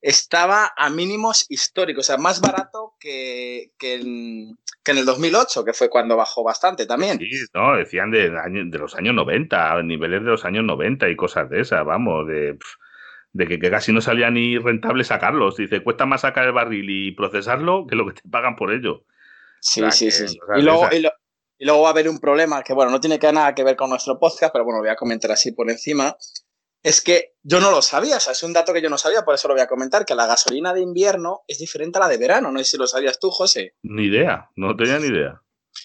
estaba a mínimos históricos, o sea, más barato que, que, en, el 2008, que fue cuando bajó bastante también. Sí, no, decían de, de los años 90, niveles de los años 90 y cosas de esas, vamos, de, de que, casi no salía ni rentable sacarlos. Dice, cuesta más sacar el barril y procesarlo que lo que te pagan por ello. Sí, sí, sí. Y luego, y, y luego va a haber un problema que, bueno, no tiene que nada que ver con nuestro podcast, pero bueno, voy a comentar así por encima es que yo no lo sabía, o sea, es un dato que yo no sabía, por eso lo voy a comentar, que la gasolina de invierno es diferente a la de verano, no sé si lo sabías tú, José. Ni idea, no tenía ni idea.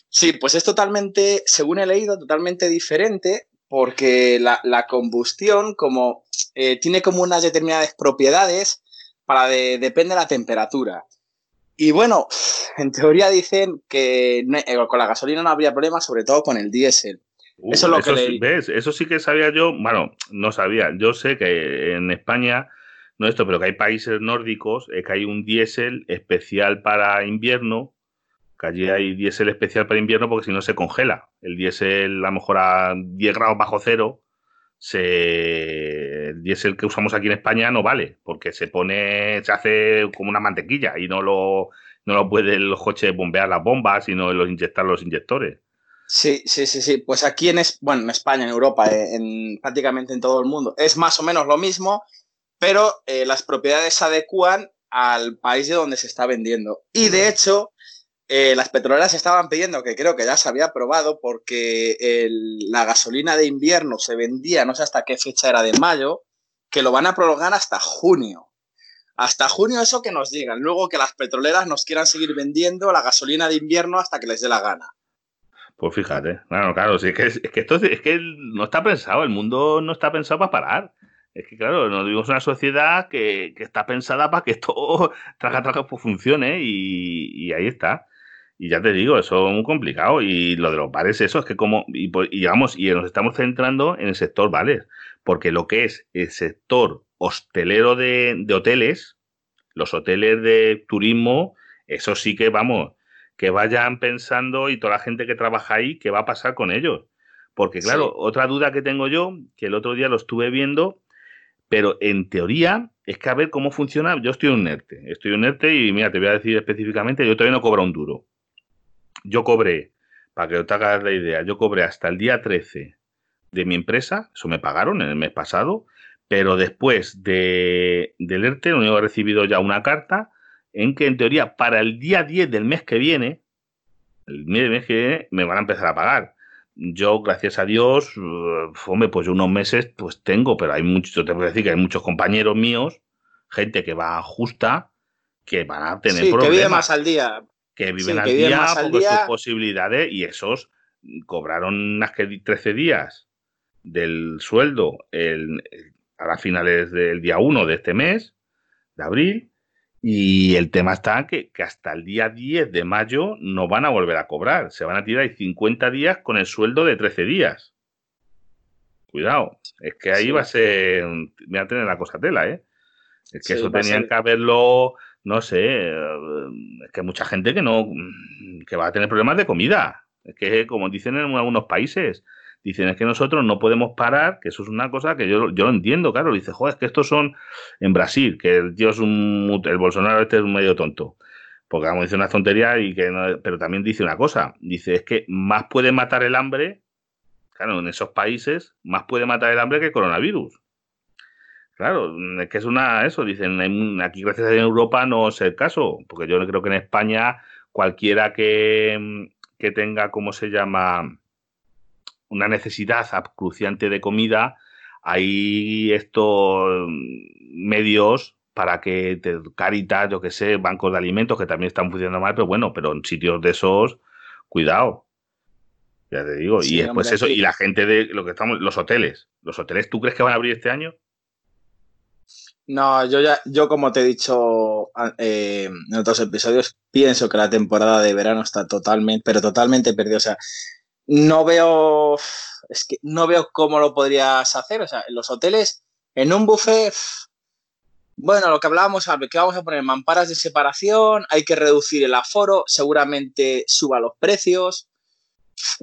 Sí, pues es totalmente, según he leído, totalmente diferente porque la, combustión como eh, tiene como unas determinadas propiedades para depende de la temperatura. Y bueno, en teoría dicen que eh, con la gasolina no habría problema, sobre todo con el diésel. eso es lo que sí, ¿ves? Eso sí que sabía yo, bueno, no sabía. Yo sé que en España, no esto, pero que hay países nórdicos, eh, que hay un diésel especial para invierno, que allí hay diésel especial para invierno porque si no se congela. El diésel a lo mejor a 10 grados bajo cero, se, el diésel que usamos aquí en España no vale, porque se pone, se hace como una mantequilla y no lo, no lo pueden los coches bombear las bombas, sino los inyectar los inyectores. Sí, sí, sí, sí. Pues aquí en, bueno, en España, en Europa, eh, en, prácticamente en todo el mundo, es más o menos lo mismo, pero eh, las propiedades se adecuan al país de donde se está vendiendo. Y de hecho, eh, las petroleras estaban pidiendo, que creo que ya se había aprobado, porque la gasolina de invierno se vendía, no sé hasta qué fecha era de mayo, que lo van a prolongar hasta junio. Hasta junio eso que nos digan. Luego que las petroleras nos quieran seguir vendiendo la gasolina de invierno hasta que les dé la gana. Pues fíjate, claro, claro, es que, es, que esto es que no está pensado, el mundo no está pensado para parar. Es que, claro, nos vivimos una sociedad que, está pensada para que esto traga, traga, pues funcione y, ahí está. Y ya te digo, eso es muy complicado. Y lo de los bares, eso es que como, y, pues, digamos, y nos estamos centrando en el sector bares, porque lo que es el sector hostelero de, de hoteles, los hoteles de turismo, eso sí que, vamos, que vayan pensando y toda la gente que trabaja ahí, ¿qué va a pasar con ellos? Porque, claro, otra duda que tengo yo, que el otro día lo estuve viendo, pero en teoría es que a ver cómo funciona. Yo estoy en un ERTE, estoy en un ERTE y mira, te voy a decir específicamente, yo todavía no cobro un duro. Yo cobré, para que te hagas la idea, yo cobré hasta el día 13 de mi empresa, eso me pagaron en el mes pasado, pero después de, del ERTE, no he recibido ya una carta en que en teoría para el día 10 del mes que viene, el mes que viene, me van a empezar a pagar. Yo, gracias a Dios, hombre, pues unos meses pues tengo, pero hay muchos, te puedo decir que hay muchos compañeros míos, gente que va justa, que van a tener sí, problemas. que vive más al día. Que viven al día porque sus posibilidades y esos cobraron unas 13 días del sueldo el, a las finales del día 1 de este mes, de abril, y el tema está que, que, hasta el día 10 de mayo no van a volver a cobrar. Se van a tirar 50 días con el sueldo de 13 días. Cuidado, es que ahí va a ser. Voy a tener la cosa tela, ¿eh? Es que eso tenían que haberlo. No sé. Es que hay mucha gente que no. que va a tener problemas de comida. Es que, como dicen en algunos países, Dicen, es que nosotros no podemos parar, que eso es una cosa que yo, yo lo entiendo, claro. Dice, joder, es que estos son en Brasil, que el tío es un. El Bolsonaro este es un medio tonto. Porque vamos, dice una tontería, y que pero también dice una cosa. Dice, es que más puede matar el hambre, claro, en esos países, más puede matar el hambre que coronavirus. Claro, es que es una. Eso, dicen, aquí gracias a en Europa no es el caso, porque yo creo que en España cualquiera que, que tenga, ¿cómo se llama? una necesidad cruciante de comida, hay estos medios para que te, Caritas, yo que sé, bancos de alimentos que también están funcionando mal, pero bueno, pero en sitios de esos, cuidado. Ya te digo. y después eso, y la gente de lo que estamos, los hoteles. ¿Los hoteles tú crees que van a abrir este año? No, yo ya, yo como te he dicho eh, en otros episodios, pienso que la temporada de verano está totalmente, pero totalmente perdida. O sea, no veo, es que no veo cómo lo podrías hacer. O sea, en los hoteles, en un buffet, bueno, lo que hablábamos, que vamos a poner mamparas de separación, hay que reducir el aforo, seguramente suba los precios.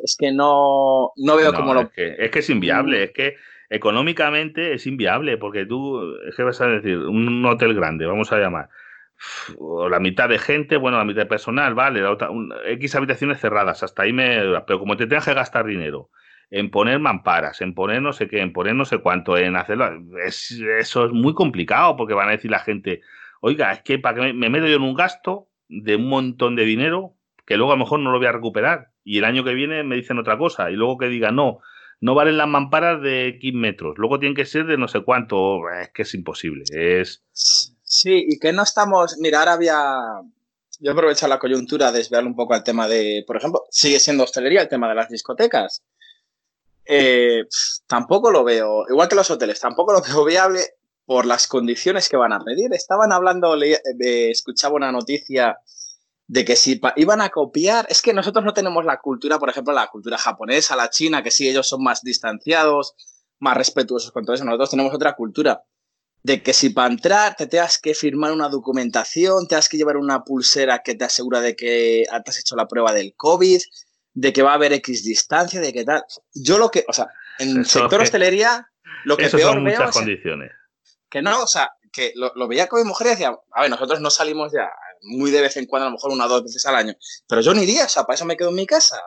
Es que no, no veo cómo lo... Es que, es que es inviable, es que económicamente es inviable, porque tú, que vas a decir, un hotel grande, vamos a llamar, o la mitad de gente, bueno, la mitad de personal, vale, la otra, X habitaciones cerradas, hasta ahí me... Pero como te tengas que gastar dinero en poner mamparas, en poner no sé qué, en poner no sé cuánto, en hacerlo, es, eso es muy complicado porque van a decir la gente, oiga, es que para que me, meto yo en un gasto de un montón de dinero que luego a lo mejor no lo voy a recuperar y el año que viene me dicen otra cosa y luego que diga no, no valen las mamparas de X metros, luego tienen que ser de no sé cuánto, es que es imposible, es... Sí, y que no estamos. Mira, ahora había. Yo aprovecho la coyuntura a desviar un poco al tema de. Por ejemplo, sigue siendo hostelería el tema de las discotecas. Eh, tampoco lo veo. Igual que los hoteles, tampoco lo veo viable por las condiciones que van a pedir. Estaban hablando, escuchaba una noticia de que si iban a copiar, es que nosotros no tenemos la cultura, por ejemplo, la cultura japonesa, la china, que sí, ellos son más distanciados, más respetuosos con todo eso, nosotros tenemos otra cultura de que si para entrar te tengas que firmar una documentación, te has que llevar una pulsera que te asegura de que has hecho la prueba del COVID, de que va a haber X distancia, de que tal. Yo lo que, o sea, en el sector hostelería, lo que peor son muchas condiciones. Que no, o sea, que lo, veía con mi mujer y decía, a ver, nosotros no salimos ya muy de vez en cuando, a lo mejor una o dos veces al año, pero yo ni iría, o sea, para eso me quedo en mi casa.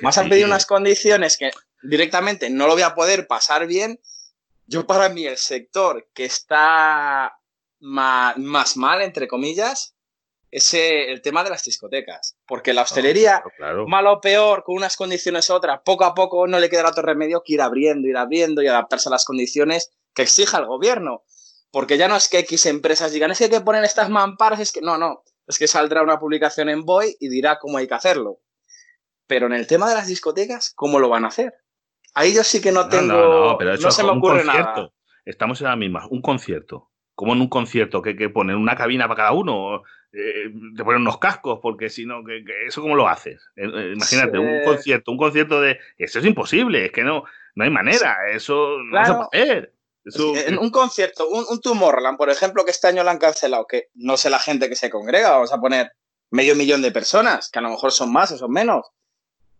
Más han pedido unas condiciones que directamente no lo voy a poder pasar bien. Yo para mí el sector que está más, mal, entre comillas, es el tema de las discotecas. Porque la hostelería, malo o peor, con unas condiciones u otras, poco a poco no le queda otro remedio que ir abriendo, ir abriendo y adaptarse a las condiciones que exija el gobierno. Porque ya no es que X empresas digan, es que hay que poner estas mamparas, es que no, no, es que saldrá una publicación en Boy y dirá cómo hay que hacerlo. Pero en el tema de las discotecas, ¿cómo lo van a hacer? Ahí yo sí que no tengo. No, no, pero eso no se me ocurre nada. Estamos en la misma, un concierto. Como en un concierto, que que poner una cabina para cada uno, eh, te ponen unos cascos, porque si no, que, ¿eso cómo lo haces? Eh, eh, imagínate, un concierto, un concierto de. Eso es imposible, es que no, no hay manera, eso no se puede hacer. En un concierto, un, un Tomorrowland, por ejemplo, que este año lo han cancelado, que no sé la gente que se congrega, vamos a poner medio millón de personas, que a lo mejor son más o son menos.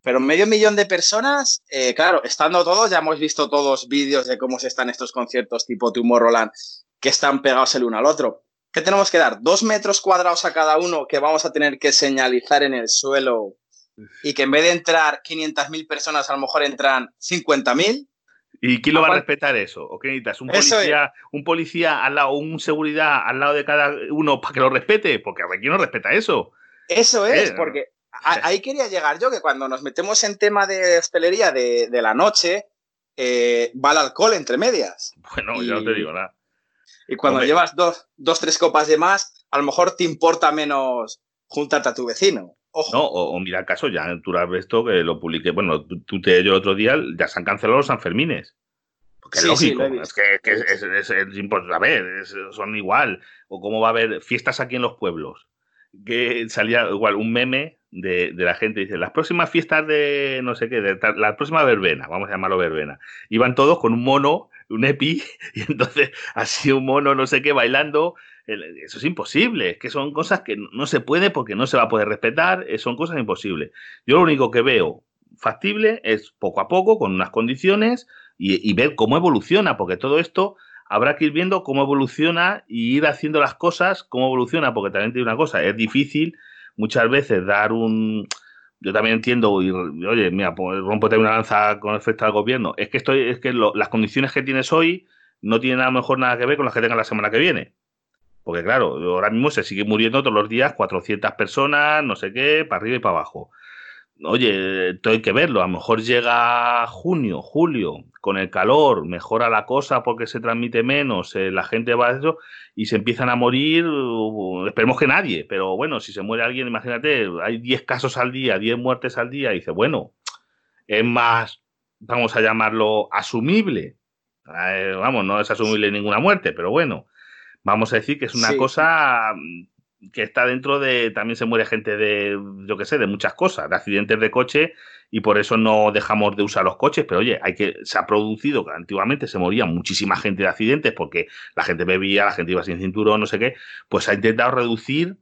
Pero medio millón de personas, eh, claro, estando todos, ya hemos visto todos vídeos de cómo se están estos conciertos tipo Tomorrowland, que están pegados el uno al otro. ¿Qué tenemos que dar? Dos metros cuadrados a cada uno que vamos a tener que señalizar en el suelo y que en vez de entrar 500.000 personas, a lo mejor entran 50.000. ¿Y quién lo va a respetar eso? ¿O qué necesitas? ¿Un policía, ¿Un policía al lado, un seguridad al lado de cada uno para que lo respete? Porque aquí no respeta eso. Eso es, eh, porque ahí quería llegar yo, que cuando nos metemos en tema de hostelería de, la noche, eh, va el alcohol entre medias. Bueno, yo no te digo nada. Y cuando llevas dos, dos, tres copas de más, a lo mejor te importa menos juntarte a tu vecino. No, o, mira el caso, ya tú has visto que lo publiqué, bueno, tú, te yo el otro día, ya se han cancelado los Sanfermines. Porque es lógico, es que, es, es, imposible, a ver, son igual. O cómo va a haber fiestas aquí en los pueblos. Que salía igual un meme de, la gente, dice, las próximas fiestas de no sé qué, de, la próxima verbena, vamos a llamarlo verbena, iban todos con un mono, un epi, y entonces así un mono no sé qué bailando eso es imposible, es que son cosas que no se puede porque no se va a poder respetar, eh, son cosas imposibles. Yo lo único que veo factible es poco a poco, con unas condiciones, y, ver cómo evoluciona, porque todo esto habrá que ir viendo cómo evoluciona y ir haciendo las cosas, cómo evoluciona, porque también tiene una cosa, es difícil muchas veces dar un... Yo también entiendo, y oye, mira, pues, rompo también una lanza con respecto al gobierno, es que, estoy, es que las condiciones que tienes hoy no tienen a lo mejor nada que ver con las que tengan la semana que viene. Porque claro, ahora mismo se sigue muriendo todos los días 400 personas, no sé qué, para arriba y para abajo. Oye, esto hay que verlo. A lo mejor llega junio, julio, con el calor, mejora la cosa porque se transmite menos, eh, la gente va a eso y se empiezan a morir. Uh, esperemos que nadie, pero bueno, si se muere alguien, imagínate, hay 10 casos al día, 10 muertes al día, y dice, bueno, es más, vamos a llamarlo asumible. Eh, vamos, no es asumible ninguna muerte, pero bueno, vamos a decir que es una cosa mm, que está dentro de, también se muere gente de, yo qué sé, de muchas cosas, de accidentes de coche y por eso no dejamos de usar los coches, pero oye, hay que, se ha producido, que antiguamente se moría muchísima gente de accidentes porque la gente bebía, la gente iba sin cinturón, no sé qué, pues ha intentado reducir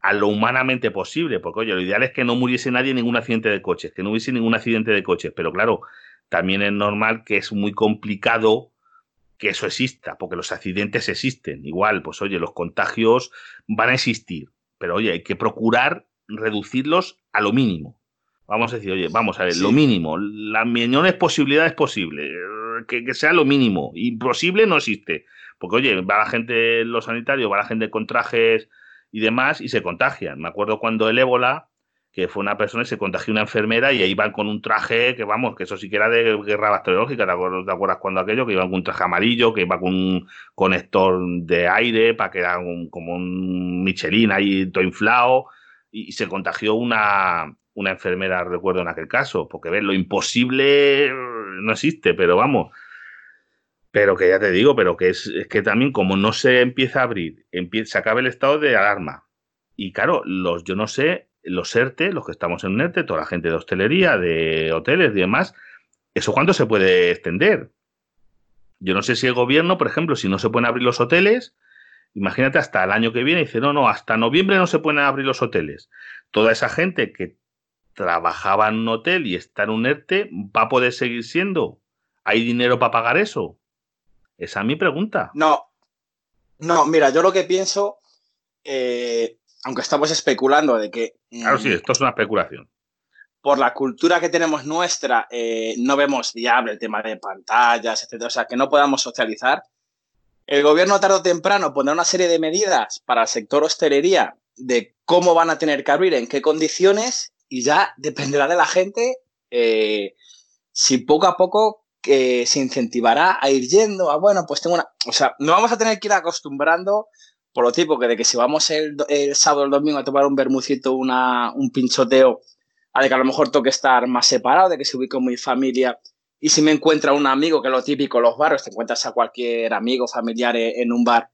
a lo humanamente posible, porque oye, lo ideal es que no muriese nadie en ningún accidente de coches, que no hubiese ningún accidente de coches, pero claro, también es normal que es muy complicado que eso exista, porque los accidentes existen. Igual, pues oye, los contagios van a existir, pero oye, hay que procurar reducirlos a lo mínimo. Vamos a decir, oye, vamos a ver, lo mínimo, la menores posibilidades posible, que, que, sea lo mínimo. Imposible no existe. Porque, oye, va la gente, los sanitarios, va la gente con trajes y demás y se contagian. Me acuerdo cuando el ébola, que fue una persona y se contagió una enfermera y ahí van con un traje que, vamos, que eso sí que era de guerra bacteriológica, ¿te acuerdas, cuando aquello? Que iban con un traje amarillo, que iba con un conector de aire para que era como un Michelin ahí todo inflado y, se contagió una, una enfermera, recuerdo en aquel caso, porque ves, lo imposible no existe, pero vamos. Pero que ya te digo, pero que es, es que también como no se empieza a abrir, empieza, se acaba el estado de alarma. Y claro, los, yo no sé, los ERTE, los que estamos en un ERTE, toda la gente de hostelería, de hoteles y demás, ¿eso cuánto se puede extender? Yo no sé si el gobierno, por ejemplo, si no se pueden abrir los hoteles, imagínate hasta el año que viene, dice, no, no, hasta noviembre no se pueden abrir los hoteles. Toda esa gente que trabajaba en un hotel y está en un ERTE, ¿va a poder seguir siendo? ¿Hay dinero para pagar eso? Esa es mi pregunta. No, no, mira, yo lo que pienso, eh, aunque estamos especulando de que... Claro, sí, mm, esto es una especulación. Por la cultura que tenemos nuestra, eh, no vemos viable el tema de pantallas, etcétera, o sea, que no podamos socializar. El gobierno tarde o temprano pondrá una serie de medidas para el sector hostelería de cómo van a tener que abrir, en qué condiciones, y ya dependerá de la gente eh, si poco a poco que se incentivará a ir yendo, a bueno, pues tengo una... O sea, no vamos a tener que ir acostumbrando por lo tipo que de que si vamos el, sábado o el domingo a tomar un bermucito, una, un pinchoteo, a de que a lo mejor tengo que estar más separado, de que si ubico mi familia y si me encuentra un amigo, que es lo típico los barrios, te encuentras a cualquier amigo, familiar e, en un bar,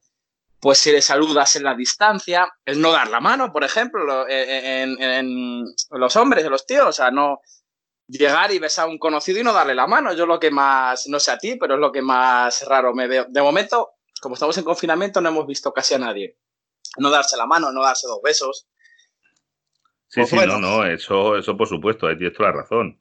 pues si le saludas en la distancia, es no dar la mano, por ejemplo, e, e, en, en los hombres, en los tíos, o sea, no llegar y besar a un conocido y no darle la mano. Yo lo que más, no sé a ti, pero es lo que más raro me veo. De momento, como estamos en confinamiento, no hemos visto casi a nadie. No darse la mano, no darse dos besos. Sí, pues sí, no, no, eso, eso por supuesto, ahí tienes toda la razón.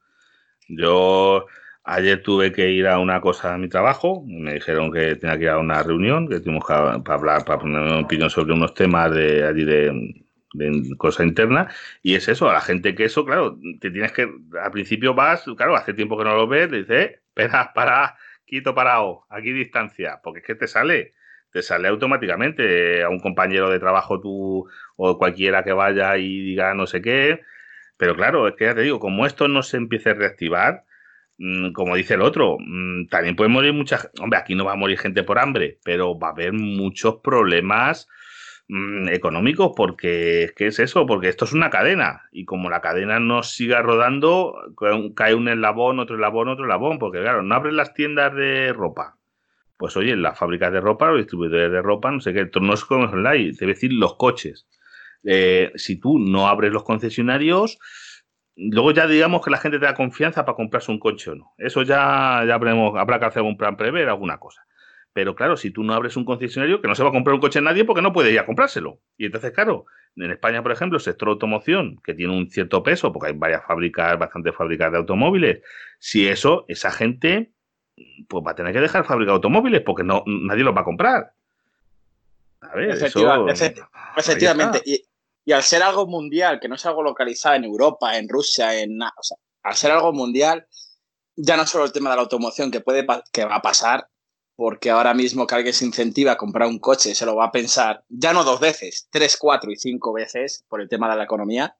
Yo ayer tuve que ir a una cosa a mi trabajo, me dijeron que tenía que ir a una reunión, que tuvimos que hablar, para poner una opinión sobre unos temas de allí de, de cosa interna, y es eso, a la gente que eso, claro, te tienes que, al principio vas, claro, hace tiempo que no lo ves, le dices, eh, espera, para, quito parado, aquí distancia, porque es que te sale, te sale automáticamente a un compañero de trabajo tú o cualquiera que vaya y diga no sé qué, pero claro, es que ya te digo, como esto no se empiece a reactivar, mm, como dice el otro, mm, también puede morir mucha, hombre, aquí no va a morir gente por hambre, pero va a haber muchos problemas Mm, económicos, porque es que es eso, porque esto es una cadena y como la cadena no siga rodando, cae un eslabón, otro eslabón, otro eslabón, porque claro, no abren las tiendas de ropa. Pues oye, las fábricas de ropa, los distribuidores de ropa, no sé qué, no es como online, debe decir los coches. Eh, si tú no abres los concesionarios, luego ya digamos que la gente te da confianza para comprarse un coche o no. Eso ya, ya habrá que hacer un plan prever, alguna cosa. Pero claro, si tú no abres un concesionario, que no se va a comprar un coche nadie porque no puede ir a comprárselo. Y entonces, claro, en España, por ejemplo, el sector automoción, que tiene un cierto peso, porque hay varias fábricas, bastantes fábricas de automóviles, si eso, esa gente, pues va a tener que dejar fabricar automóviles porque no, nadie los va a comprar. A ver, efectivamente. Y, al ser algo mundial, que no es algo localizado en Europa, en Rusia, en o sea, al ser algo mundial, ya no solo el tema de la automoción que puede que va a pasar, porque ahora mismo que alguien se incentiva a comprar un coche, se lo va a pensar ya no dos veces, tres, cuatro y cinco veces por el tema de la economía,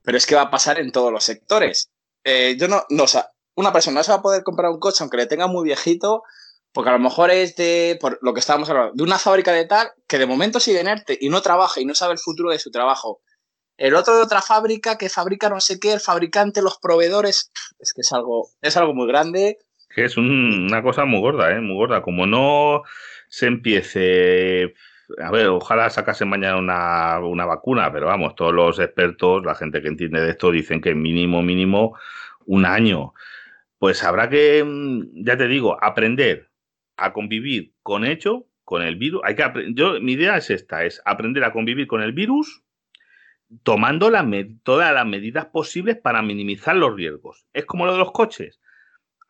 pero es que va a pasar en todos los sectores. Eh, yo no, no, o una persona no se va a poder comprar un coche aunque le tenga muy viejito, porque a lo mejor es de, por lo que estábamos hablando, de una fábrica de tal que de momento sigue inerte y no trabaja y no sabe el futuro de su trabajo. El otro de otra fábrica que fabrica no sé qué, el fabricante, los proveedores, es que es algo, es algo muy grande que es una cosa muy gorda, ¿eh? Muy gorda. Como no se empiece... A ver, ojalá sacase mañana una, una vacuna, pero vamos, todos los expertos, la gente que entiende de esto, dicen que mínimo, mínimo un año. Pues habrá que, mm, ya te digo, aprender a convivir con hecho, con el virus. Hay que yo mi idea es esta, es aprender a convivir con el virus tomando todas las medidas posibles para minimizar los riesgos. Es como lo de los coches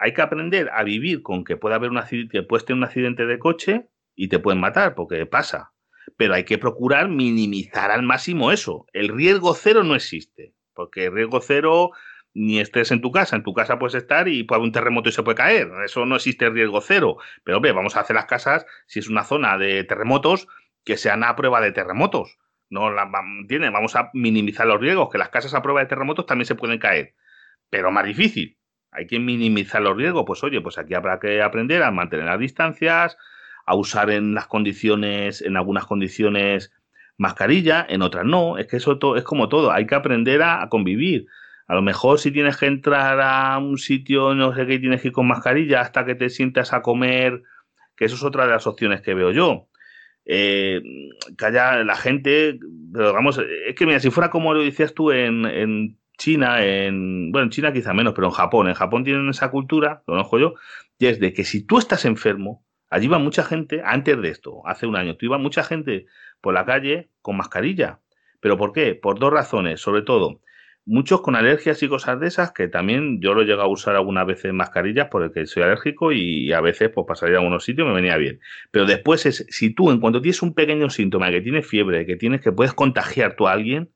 hay que aprender a vivir con que puede haber un accidente, puedes un accidente de coche y te pueden matar, porque pasa. Pero hay que procurar minimizar al máximo eso. El riesgo cero no existe, porque el riesgo cero ni estés en tu casa. En tu casa puedes estar y puede haber un terremoto y se puede caer. Eso no existe el riesgo cero. Pero hombre, vamos a hacer las casas, si es una zona de terremotos, que sean a prueba de terremotos. No la, Vamos a minimizar los riesgos, que las casas a prueba de terremotos también se pueden caer. Pero más difícil hay que minimizar los riesgos, pues oye, pues aquí habrá que aprender a mantener las distancias, a usar en las condiciones, en algunas condiciones mascarilla, en otras no, es que eso es como todo, hay que aprender a, convivir. A lo mejor si tienes que entrar a un sitio, no sé qué, tienes que ir con mascarilla hasta que te sientas a comer, que eso es otra de las opciones que veo yo. Eh, que haya la gente, pero vamos, es que mira, si fuera como lo decías tú en China, en. Bueno, en China quizá menos, pero en Japón. En Japón tienen esa cultura, conozco yo, y es de que si tú estás enfermo, allí va mucha gente, antes de esto, hace un año, tú iba mucha gente por la calle con mascarilla. ¿Pero por qué? Por dos razones. Sobre todo, muchos con alergias y cosas de esas, que también yo lo he llegado a usar algunas veces mascarillas por el que soy alérgico y a veces pues para a algunos sitios me venía bien. Pero después es, si tú en cuanto tienes un pequeño síntoma, que tienes fiebre, que tienes que puedes contagiar tú a alguien,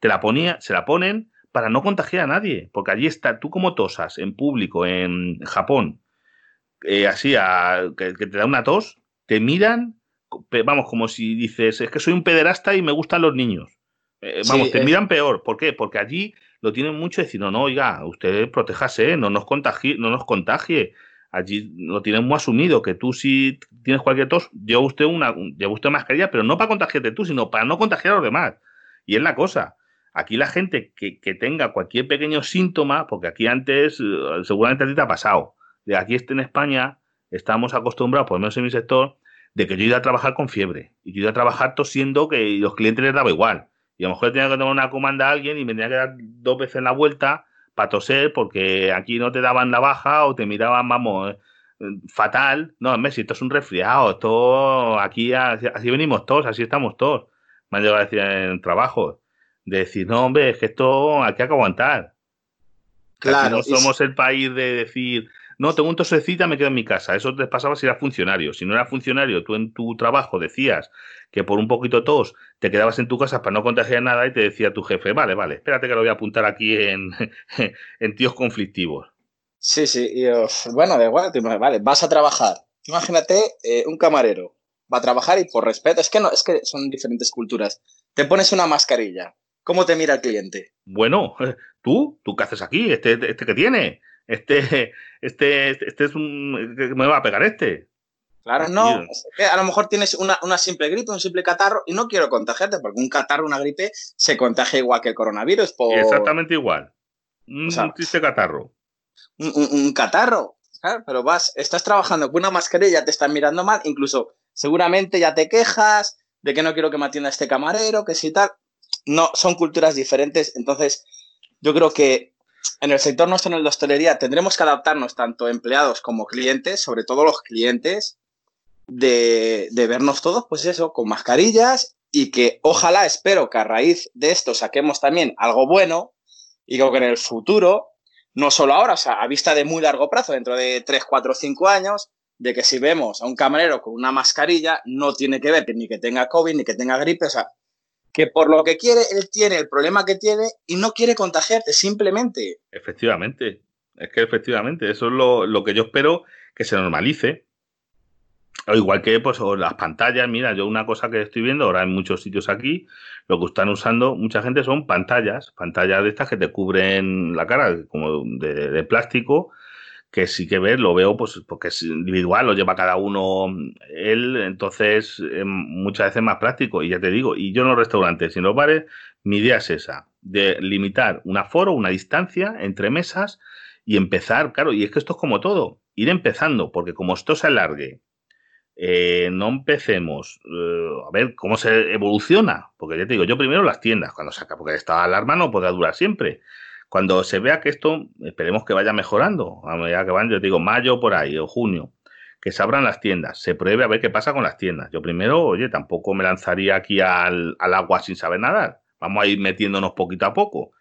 te la ponía, se la ponen para no contagiar a nadie, porque allí está, tú como tosas en público en Japón, eh, así, a, que, te da una tos, te miran, vamos, como si dices, es que soy un pederasta y me gustan los niños. Eh, vamos, te miran peor. ¿Por qué? Porque allí lo tienen mucho decir, no, no, oiga, usted protéjase, no nos contagie, no nos contagie. Allí lo tienen muy asumido, que tú si tienes cualquier tos, lleva usted una, lleva usted mascarilla, pero no para contagiarte tú, sino para no contagiar a los demás. Y es la cosa. Aquí la gente que, tenga cualquier pequeño síntoma, porque aquí antes, eh, seguramente a ti te ha pasado, de aquí en España, estamos acostumbrados, por lo menos en mi sector, de que yo iba a trabajar con fiebre. Y yo iba a trabajar tosiendo que los clientes les daba igual. Y a lo mejor tenía que tomar una comanda a alguien y me tenía que dar dos veces la vuelta para toser porque aquí no te daban la baja o te miraban, vamos, eh, fatal. No, Messi, esto es un resfriado, esto aquí así, venimos todos, así estamos todos. Me han llegado a decir en trabajo. De decir, no, hombre, es que esto aquí hay que aguantar. Claro. no somos el país de decir, no, tengo un tosecita, me quedo en mi casa. Eso te pasaba si eras funcionario. Si no eras funcionario, tú en tu trabajo decías que por un poquito tos te quedabas en tu casa para no contagiar nada y te decía tu jefe, vale, vale, espérate que lo voy a apuntar aquí en, en tíos conflictivos. Sí, sí, y, bueno, da igual, vale, vas a trabajar. Imagínate eh, un camarero, va a trabajar y por respeto, es que no, es que son diferentes culturas. Te pones una mascarilla. ¿Cómo te mira el cliente? Bueno, tú, ¿tú qué haces aquí? ¿Este, este que tiene? Este, este, este es un. me va a pegar este. Claro, no. A lo mejor tienes una, simple gripe, un simple catarro, y no quiero contagiarte, porque un catarro, una gripe, se contagia igual que el coronavirus. Exactamente igual. Un, triste catarro. Un, catarro. pero vas, estás trabajando con una mascarilla, te están mirando mal, incluso seguramente ya te quejas de que no quiero que me atienda este camarero, que si tal. No, son culturas diferentes, entonces yo creo que en el sector nuestro, en de hostelería, tendremos que adaptarnos tanto empleados como clientes, sobre todo los clientes, de, vernos todos, pues eso, con mascarillas y que ojalá, espero que a raíz de esto saquemos también algo bueno y que en el futuro, no solo ahora, o sea, a vista de muy largo plazo, dentro de 3, 4, 5 años, de que si vemos a un camarero con una mascarilla, no tiene que ver ni que tenga COVID ni que tenga gripe, o sea, que por lo que quiere, él tiene el problema que tiene y no quiere contagiarte, simplemente. Efectivamente, es que efectivamente, eso es lo, que yo espero que se normalice. O igual que pues, las pantallas, mira, yo una cosa que estoy viendo ahora en muchos sitios aquí, lo que están usando mucha gente son pantallas, pantallas de estas que te cubren la cara, como de plástico, que sí que ver, lo veo pues porque es individual, lo lleva cada uno él, entonces muchas veces más práctico. Y ya te digo, y yo en los restaurantes y en los bares, mi idea es esa, de limitar un aforo, una distancia entre mesas y empezar, claro, y es que esto es como todo, ir empezando, porque como esto se alargue, eh, no empecemos eh, a ver cómo se evoluciona, porque ya te digo, yo primero las tiendas, cuando saca, porque esta alarma no podrá durar siempre. Cuando se vea que esto, esperemos que vaya mejorando, a medida que van, yo digo, mayo por ahí o junio, que se abran las tiendas, se pruebe a ver qué pasa con las tiendas. Yo primero, oye, tampoco me lanzaría aquí al, agua sin saber nadar. Vamos a ir metiéndonos poquito a poco.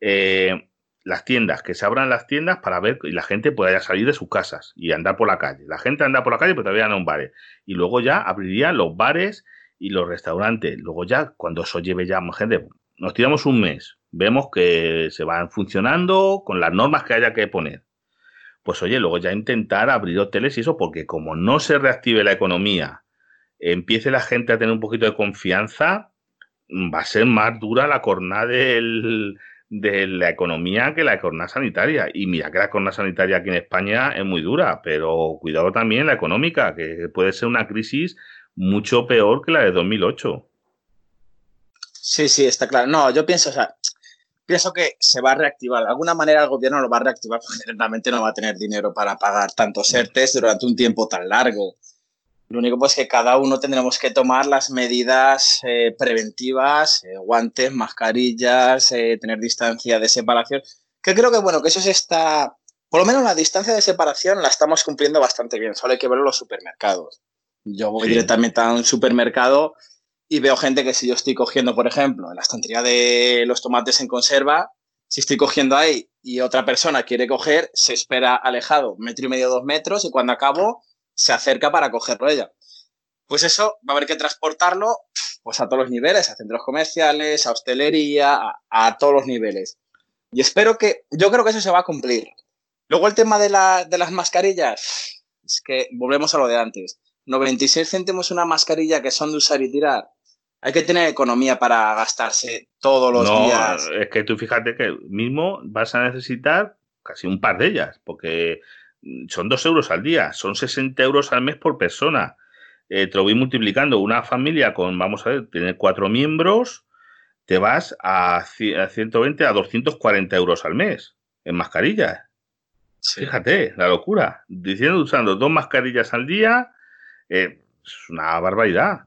Eh, las tiendas, que se abran las tiendas para ver y la gente pueda salir de sus casas y andar por la calle. La gente anda por la calle, pero todavía no en bares. Y luego ya abrirían los bares y los restaurantes. Luego ya, cuando eso lleve ya más gente, nos tiramos un mes, vemos que se van funcionando con las normas que haya que poner. Pues oye, luego ya intentar abrir hoteles y eso, porque como no se reactive la economía, empiece la gente a tener un poquito de confianza, va a ser más dura la corona de la economía que la corona sanitaria. Y mira que la corona sanitaria aquí en España es muy dura, pero cuidado también la económica, que puede ser una crisis mucho peor que la de 2008. Sí, sí, está claro. No, yo pienso, o sea, pienso que se va a reactivar. De alguna manera el gobierno lo va a reactivar porque realmente no va a tener dinero para pagar tantos ERTES durante un tiempo tan largo. Lo único pues que cada uno tendremos que tomar las medidas eh, preventivas, eh, guantes, mascarillas, eh, tener distancia de separación, que creo que bueno, que eso se está, por lo menos la distancia de separación la estamos cumpliendo bastante bien, solo hay que verlo en los supermercados. Yo voy directamente a un supermercado y veo gente que si yo estoy cogiendo, por ejemplo, en la estantería de los tomates en conserva, si estoy cogiendo ahí y otra persona quiere coger, se espera alejado metro y medio, dos metros y cuando acabo se acerca para cogerlo ella. Pues eso va a haber que transportarlo pues a todos los niveles, a centros comerciales, a hostelería, a, todos los niveles. Y espero que, yo creo que eso se va a cumplir. Luego el tema de, de las mascarillas, es que volvemos a lo de antes. 96 céntimos una mascarilla que son de usar y tirar. Hay que tener economía para gastarse todos los no, días. Es que tú fíjate que mismo vas a necesitar casi un par de ellas, porque son dos euros al día, son 60 euros al mes por persona. Eh, te lo voy multiplicando. Una familia con, vamos a ver, tiene cuatro miembros, te vas a, 120 a 240 euros al mes en mascarillas. Fíjate, la locura. Diciendo usando dos mascarillas al día, eh, es una barbaridad.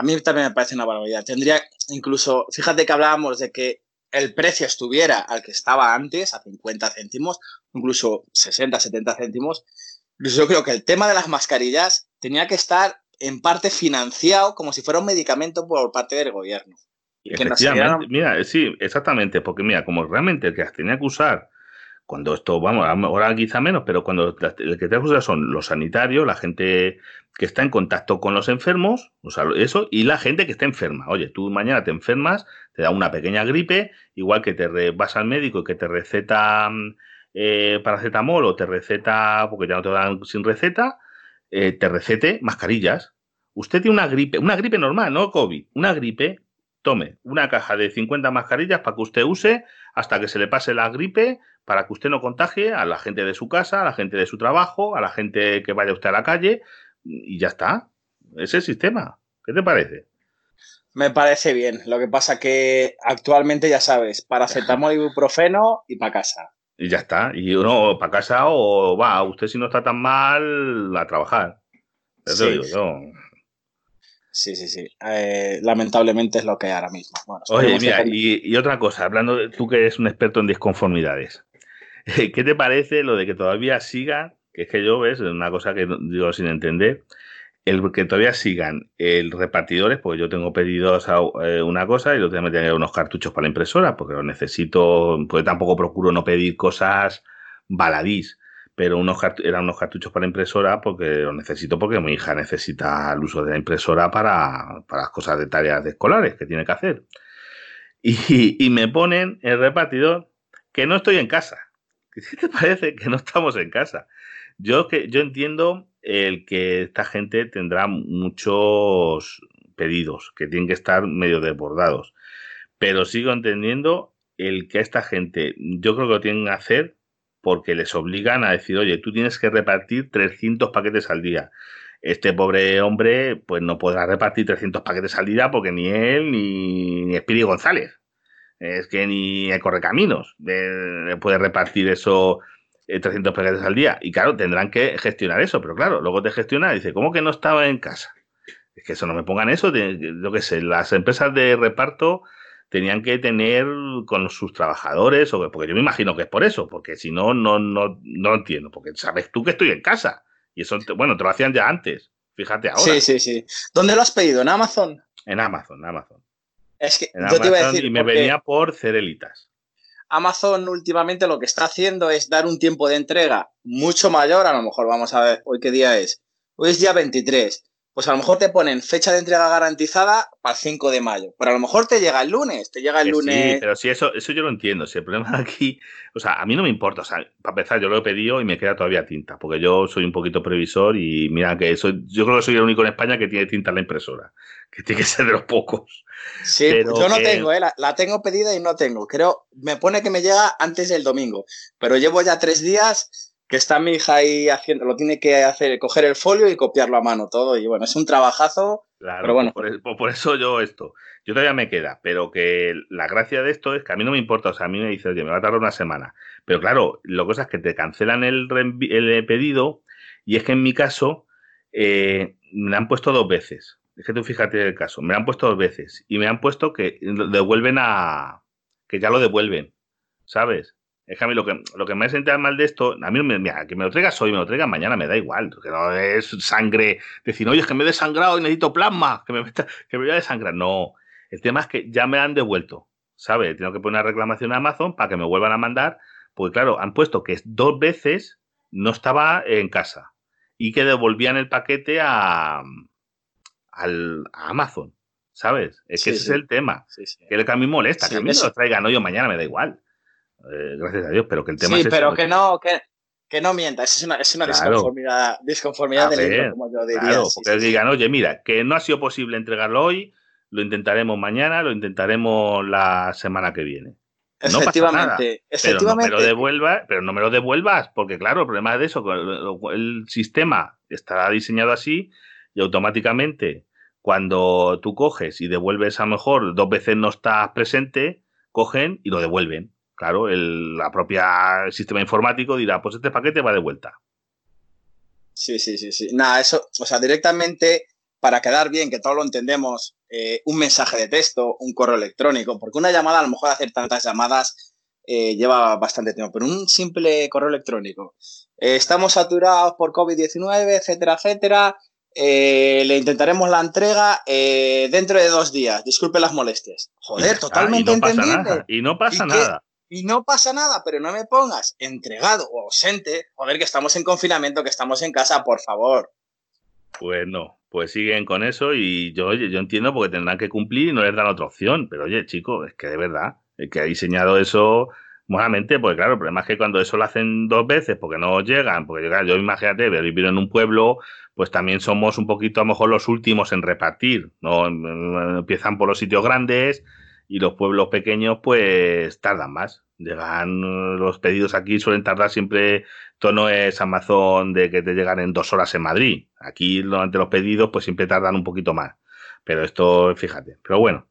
A mí también me parece una barbaridad. Tendría incluso, fíjate que hablábamos de que el precio estuviera al que estaba antes, a 50 céntimos, incluso 60, 70 céntimos, yo creo que el tema de las mascarillas tenía que estar en parte financiado como si fuera un medicamento por parte del gobierno. Mira, sí, exactamente, porque mira, como realmente el que las tenía que usar, cuando esto, vamos, ahora quizá menos, pero cuando el que tenía que usar son los sanitarios, la gente que está en contacto con los enfermos, o sea, eso, y la gente que está enferma. Oye, tú mañana te enfermas, te da una pequeña gripe, igual que te vas al médico y que te receta mm, eh, paracetamol o te receta, porque ya no te dan sin receta, eh, te recete mascarillas. Usted tiene una gripe, una gripe normal, no COVID, una gripe, tome una caja de 50 mascarillas para que usted use hasta que se le pase la gripe, para que usted no contagie a la gente de su casa, a la gente de su trabajo, a la gente que vaya usted a la calle, y ya está. Ese es el sistema. ¿Qué te parece? Me parece bien. Lo que pasa que actualmente ya sabes, paracetamol, ibuprofeno y para casa. Y ya está. Y uno para casa o va, usted si no está tan mal, a trabajar. Eso sí. digo yo. Sí, sí, sí. Eh, lamentablemente es lo que hay ahora mismo. Oye, mira, y, otra cosa, hablando, de, tú que eres un experto en disconformidades, ¿qué te parece lo de que todavía siga que es que yo, ves, una cosa que digo sin entender, el que todavía sigan el repartidores, porque yo tengo pedidos eh, una cosa y lo tengo que tener unos cartuchos para la impresora, porque los necesito, porque tampoco procuro no pedir cosas baladís, pero unos eran unos cartuchos para la impresora porque los necesito porque mi hija necesita el uso de la impresora para, para las cosas de tareas escolares que tiene que hacer. Y me ponen el repartidor que no estoy en casa. ¿Qué te parece que no estamos en casa? Yo, que, yo entiendo el que esta gente tendrá muchos pedidos que tienen que estar medio desbordados, pero sigo entendiendo el que esta gente, yo creo que lo tienen que hacer porque les obligan a decir, oye, tú tienes que repartir 300 paquetes al día. Este pobre hombre, pues no podrá repartir 300 paquetes al día porque ni él ni, ni Espiri González, es que ni el Correcaminos puede repartir eso 300 eh, paquetes al día. Y claro, tendrán que gestionar eso, pero claro, luego te gestiona y dice, ¿cómo que no estaba en casa? Es que eso no me pongan eso, lo que sé, las empresas de reparto tenían que tener con sus trabajadores, o porque yo me imagino que es por eso, porque si no, no, no, no entiendo, porque sabes tú que estoy en casa. Y eso, bueno, te lo hacían ya antes, fíjate ahora. Sí, sí, sí. ¿Dónde lo has pedido? ¿En Amazon? En Amazon, en Amazon. Es que yo te iba a decir. Y me venía por Cerelitas. Amazon últimamente lo que está haciendo es dar un tiempo de entrega mucho mayor, a lo mejor vamos a ver hoy qué día es. Hoy es día 23. Pues a lo mejor te ponen fecha de entrega garantizada para el 5 de mayo, pero a lo mejor te llega el lunes, te llega el lunes. Sí, pero sí, eso, eso yo lo entiendo. Si el problema aquí, o sea, a mí no me importa. O sea, para empezar, yo lo he pedido y me queda todavía tinta, porque yo soy un poquito previsor y mira que soy, yo creo que soy el único en España que tiene tinta en la impresora, que tiene que ser de los pocos. Sí, yo no tengo, ¿eh? la, tengo pedida y no tengo. Creo, me pone que me llega antes del domingo, pero llevo ya tres días que está mi hija ahí haciendo, lo tiene que hacer, coger el folio y copiarlo a mano todo. Y bueno, es un trabajazo. Claro, pero bueno. Por, eso yo esto. Yo todavía me queda, pero que la gracia de esto es que a mí no me importa. O sea, a mí me dice, oye, me va a tardar una semana. Pero claro, lo que es que te cancelan el, el pedido y es que en mi caso eh, me han puesto dos veces. Es que tú fíjate el caso. Me han puesto dos veces y me han puesto que devuelven a. que ya lo devuelven. ¿Sabes? Es que a mí lo que, lo que me hace mal de esto, a mí me, que me lo traigas hoy, me lo traigas mañana, me da igual. Que no es sangre. Decir, oye, es que me he desangrado y necesito plasma, que me, que me voy a desangrar. No. El tema es que ya me han devuelto. ¿Sabes? Tengo que poner una reclamación a Amazon para que me vuelvan a mandar. Porque claro, han puesto que dos veces no estaba en casa y que devolvían el paquete a, al, Amazon, ¿sabes? Es que ese es el tema. que que a mí molesta, que a mí me lo traigan hoy o mañana, me da igual. Eh, gracias a Dios, pero que el tema es. Sí, pero que no, que, que, no mienta, es una, es una disconformidad, disconformidad del libro, como yo diría. Claro, porque digan, oye, mira, que no ha sido posible entregarlo hoy, lo intentaremos mañana, lo intentaremos la semana que viene. Efectivamente, Pero no me lo devuelvas, pero no me lo devuelvas, porque claro, el problema es de eso, el sistema está diseñado así y automáticamente cuando tú coges y devuelves a lo mejor dos veces no estás presente, cogen y lo devuelven. Claro, el la propia sistema informático dirá, pues este paquete va de vuelta. Sí, sí, sí, sí. Nada, eso, o sea, directamente para quedar bien, que todos lo entendemos, eh, un mensaje de texto, un correo electrónico, porque una llamada, a lo mejor hacer tantas llamadas eh, lleva bastante tiempo, pero un simple correo electrónico. Eh, estamos saturados por COVID-19, etcétera, etcétera. le intentaremos la entrega dentro de dos días. Disculpe las molestias. Joder, totalmente y no Pasa nada, y no pasa nada. Y no pasa nada, pero no me pongas entregado o ausente. Joder, que estamos en confinamiento, que estamos en casa, por favor. Pues no, pues siguen con eso y yo, oye, yo entiendo porque tendrán que cumplir y no les dan otra opción. Pero oye, chicos, es que de verdad, el que ha diseñado eso buenamente, pues claro, el problema es que cuando eso lo hacen dos veces porque no llegan, porque yo imagínate, vivir en un pueblo, pues también somos un poquito a lo mejor los últimos en repartir, ¿no? Empiezan por los sitios grandes y los pueblos pequeños pues tardan más. Llegan los pedidos aquí, suelen tardar siempre esto no es Amazon de que te llegan en dos horas en Madrid. Aquí durante los pedidos pues siempre tardan un poquito más. Pero esto, fíjate. Pero bueno,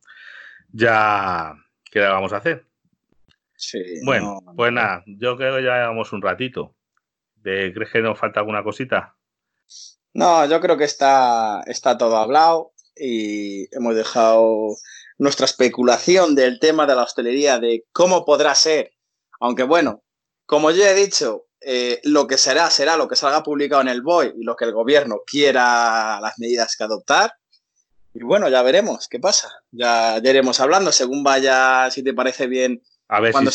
ya, ¿qué vamos a hacer? Sí, bueno, pues nada, yo creo que ya llevamos un ratito. ¿Crees que nos falta alguna cosita? No, yo creo que está, está todo hablado y hemos dejado nuestra especulación del tema de la hostelería, de cómo podrá ser. Aunque bueno, como ya he dicho, eh, lo que será, será lo que salga publicado en el BOE y lo que el gobierno quiera las medidas que adoptar. Y bueno, ya veremos qué pasa. Ya, iremos hablando según vaya, si te parece bien. A ver si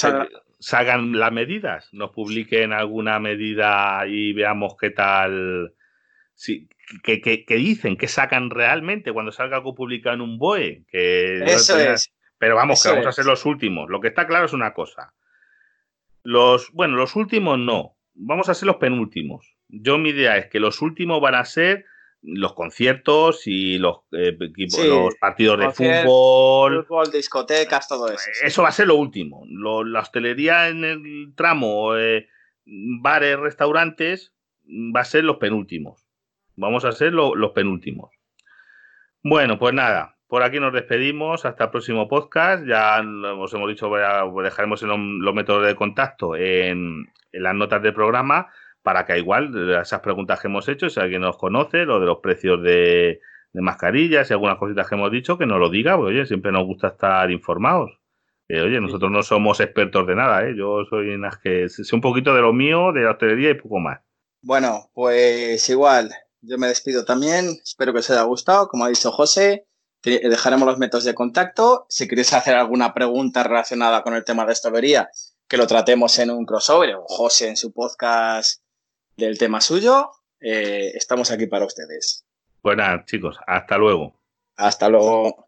salgan las medidas, nos publiquen alguna medida y veamos qué tal. Sí, que, dicen, que sacan realmente cuando salga algo publicado en un BOE. Que Eso es. Pero vamos, que vamos a ser los últimos. Lo que está claro es una cosa. Los, bueno, los últimos no vamos a ser los penúltimos. Yo mi idea es que los últimos van a ser los conciertos y los, eh, los partidos de fútbol. Fútbol, discotecas, todo eso. Eso va a ser lo último. la hostelería en el tramo, eh, bares, restaurantes, va a ser los penúltimos. Vamos a ser los penúltimos. Bueno, pues nada, por aquí nos despedimos. Hasta el próximo podcast. Ya os hemos dicho, dejaremos los métodos de contacto en, en las notas del programa para que igual esas preguntas que hemos hecho, si alguien nos conoce, lo de los precios de, mascarillas y algunas cositas que hemos dicho, que nos lo diga, porque oye, siempre nos gusta estar informados. oye, nosotros no somos expertos de nada, ¿eh? yo soy en las que sé un poquito de lo mío, de la hostelería y poco más. Bueno, pues igual, yo me despido también, espero que os haya gustado, como ha dicho José, dejaremos los métodos de contacto, si queréis hacer alguna pregunta relacionada con el tema de hostelería, que lo tratemos en un crossover o José en su podcast del tema suyo, eh, estamos aquí para ustedes. Pues chicos, hasta luego. Hasta luego.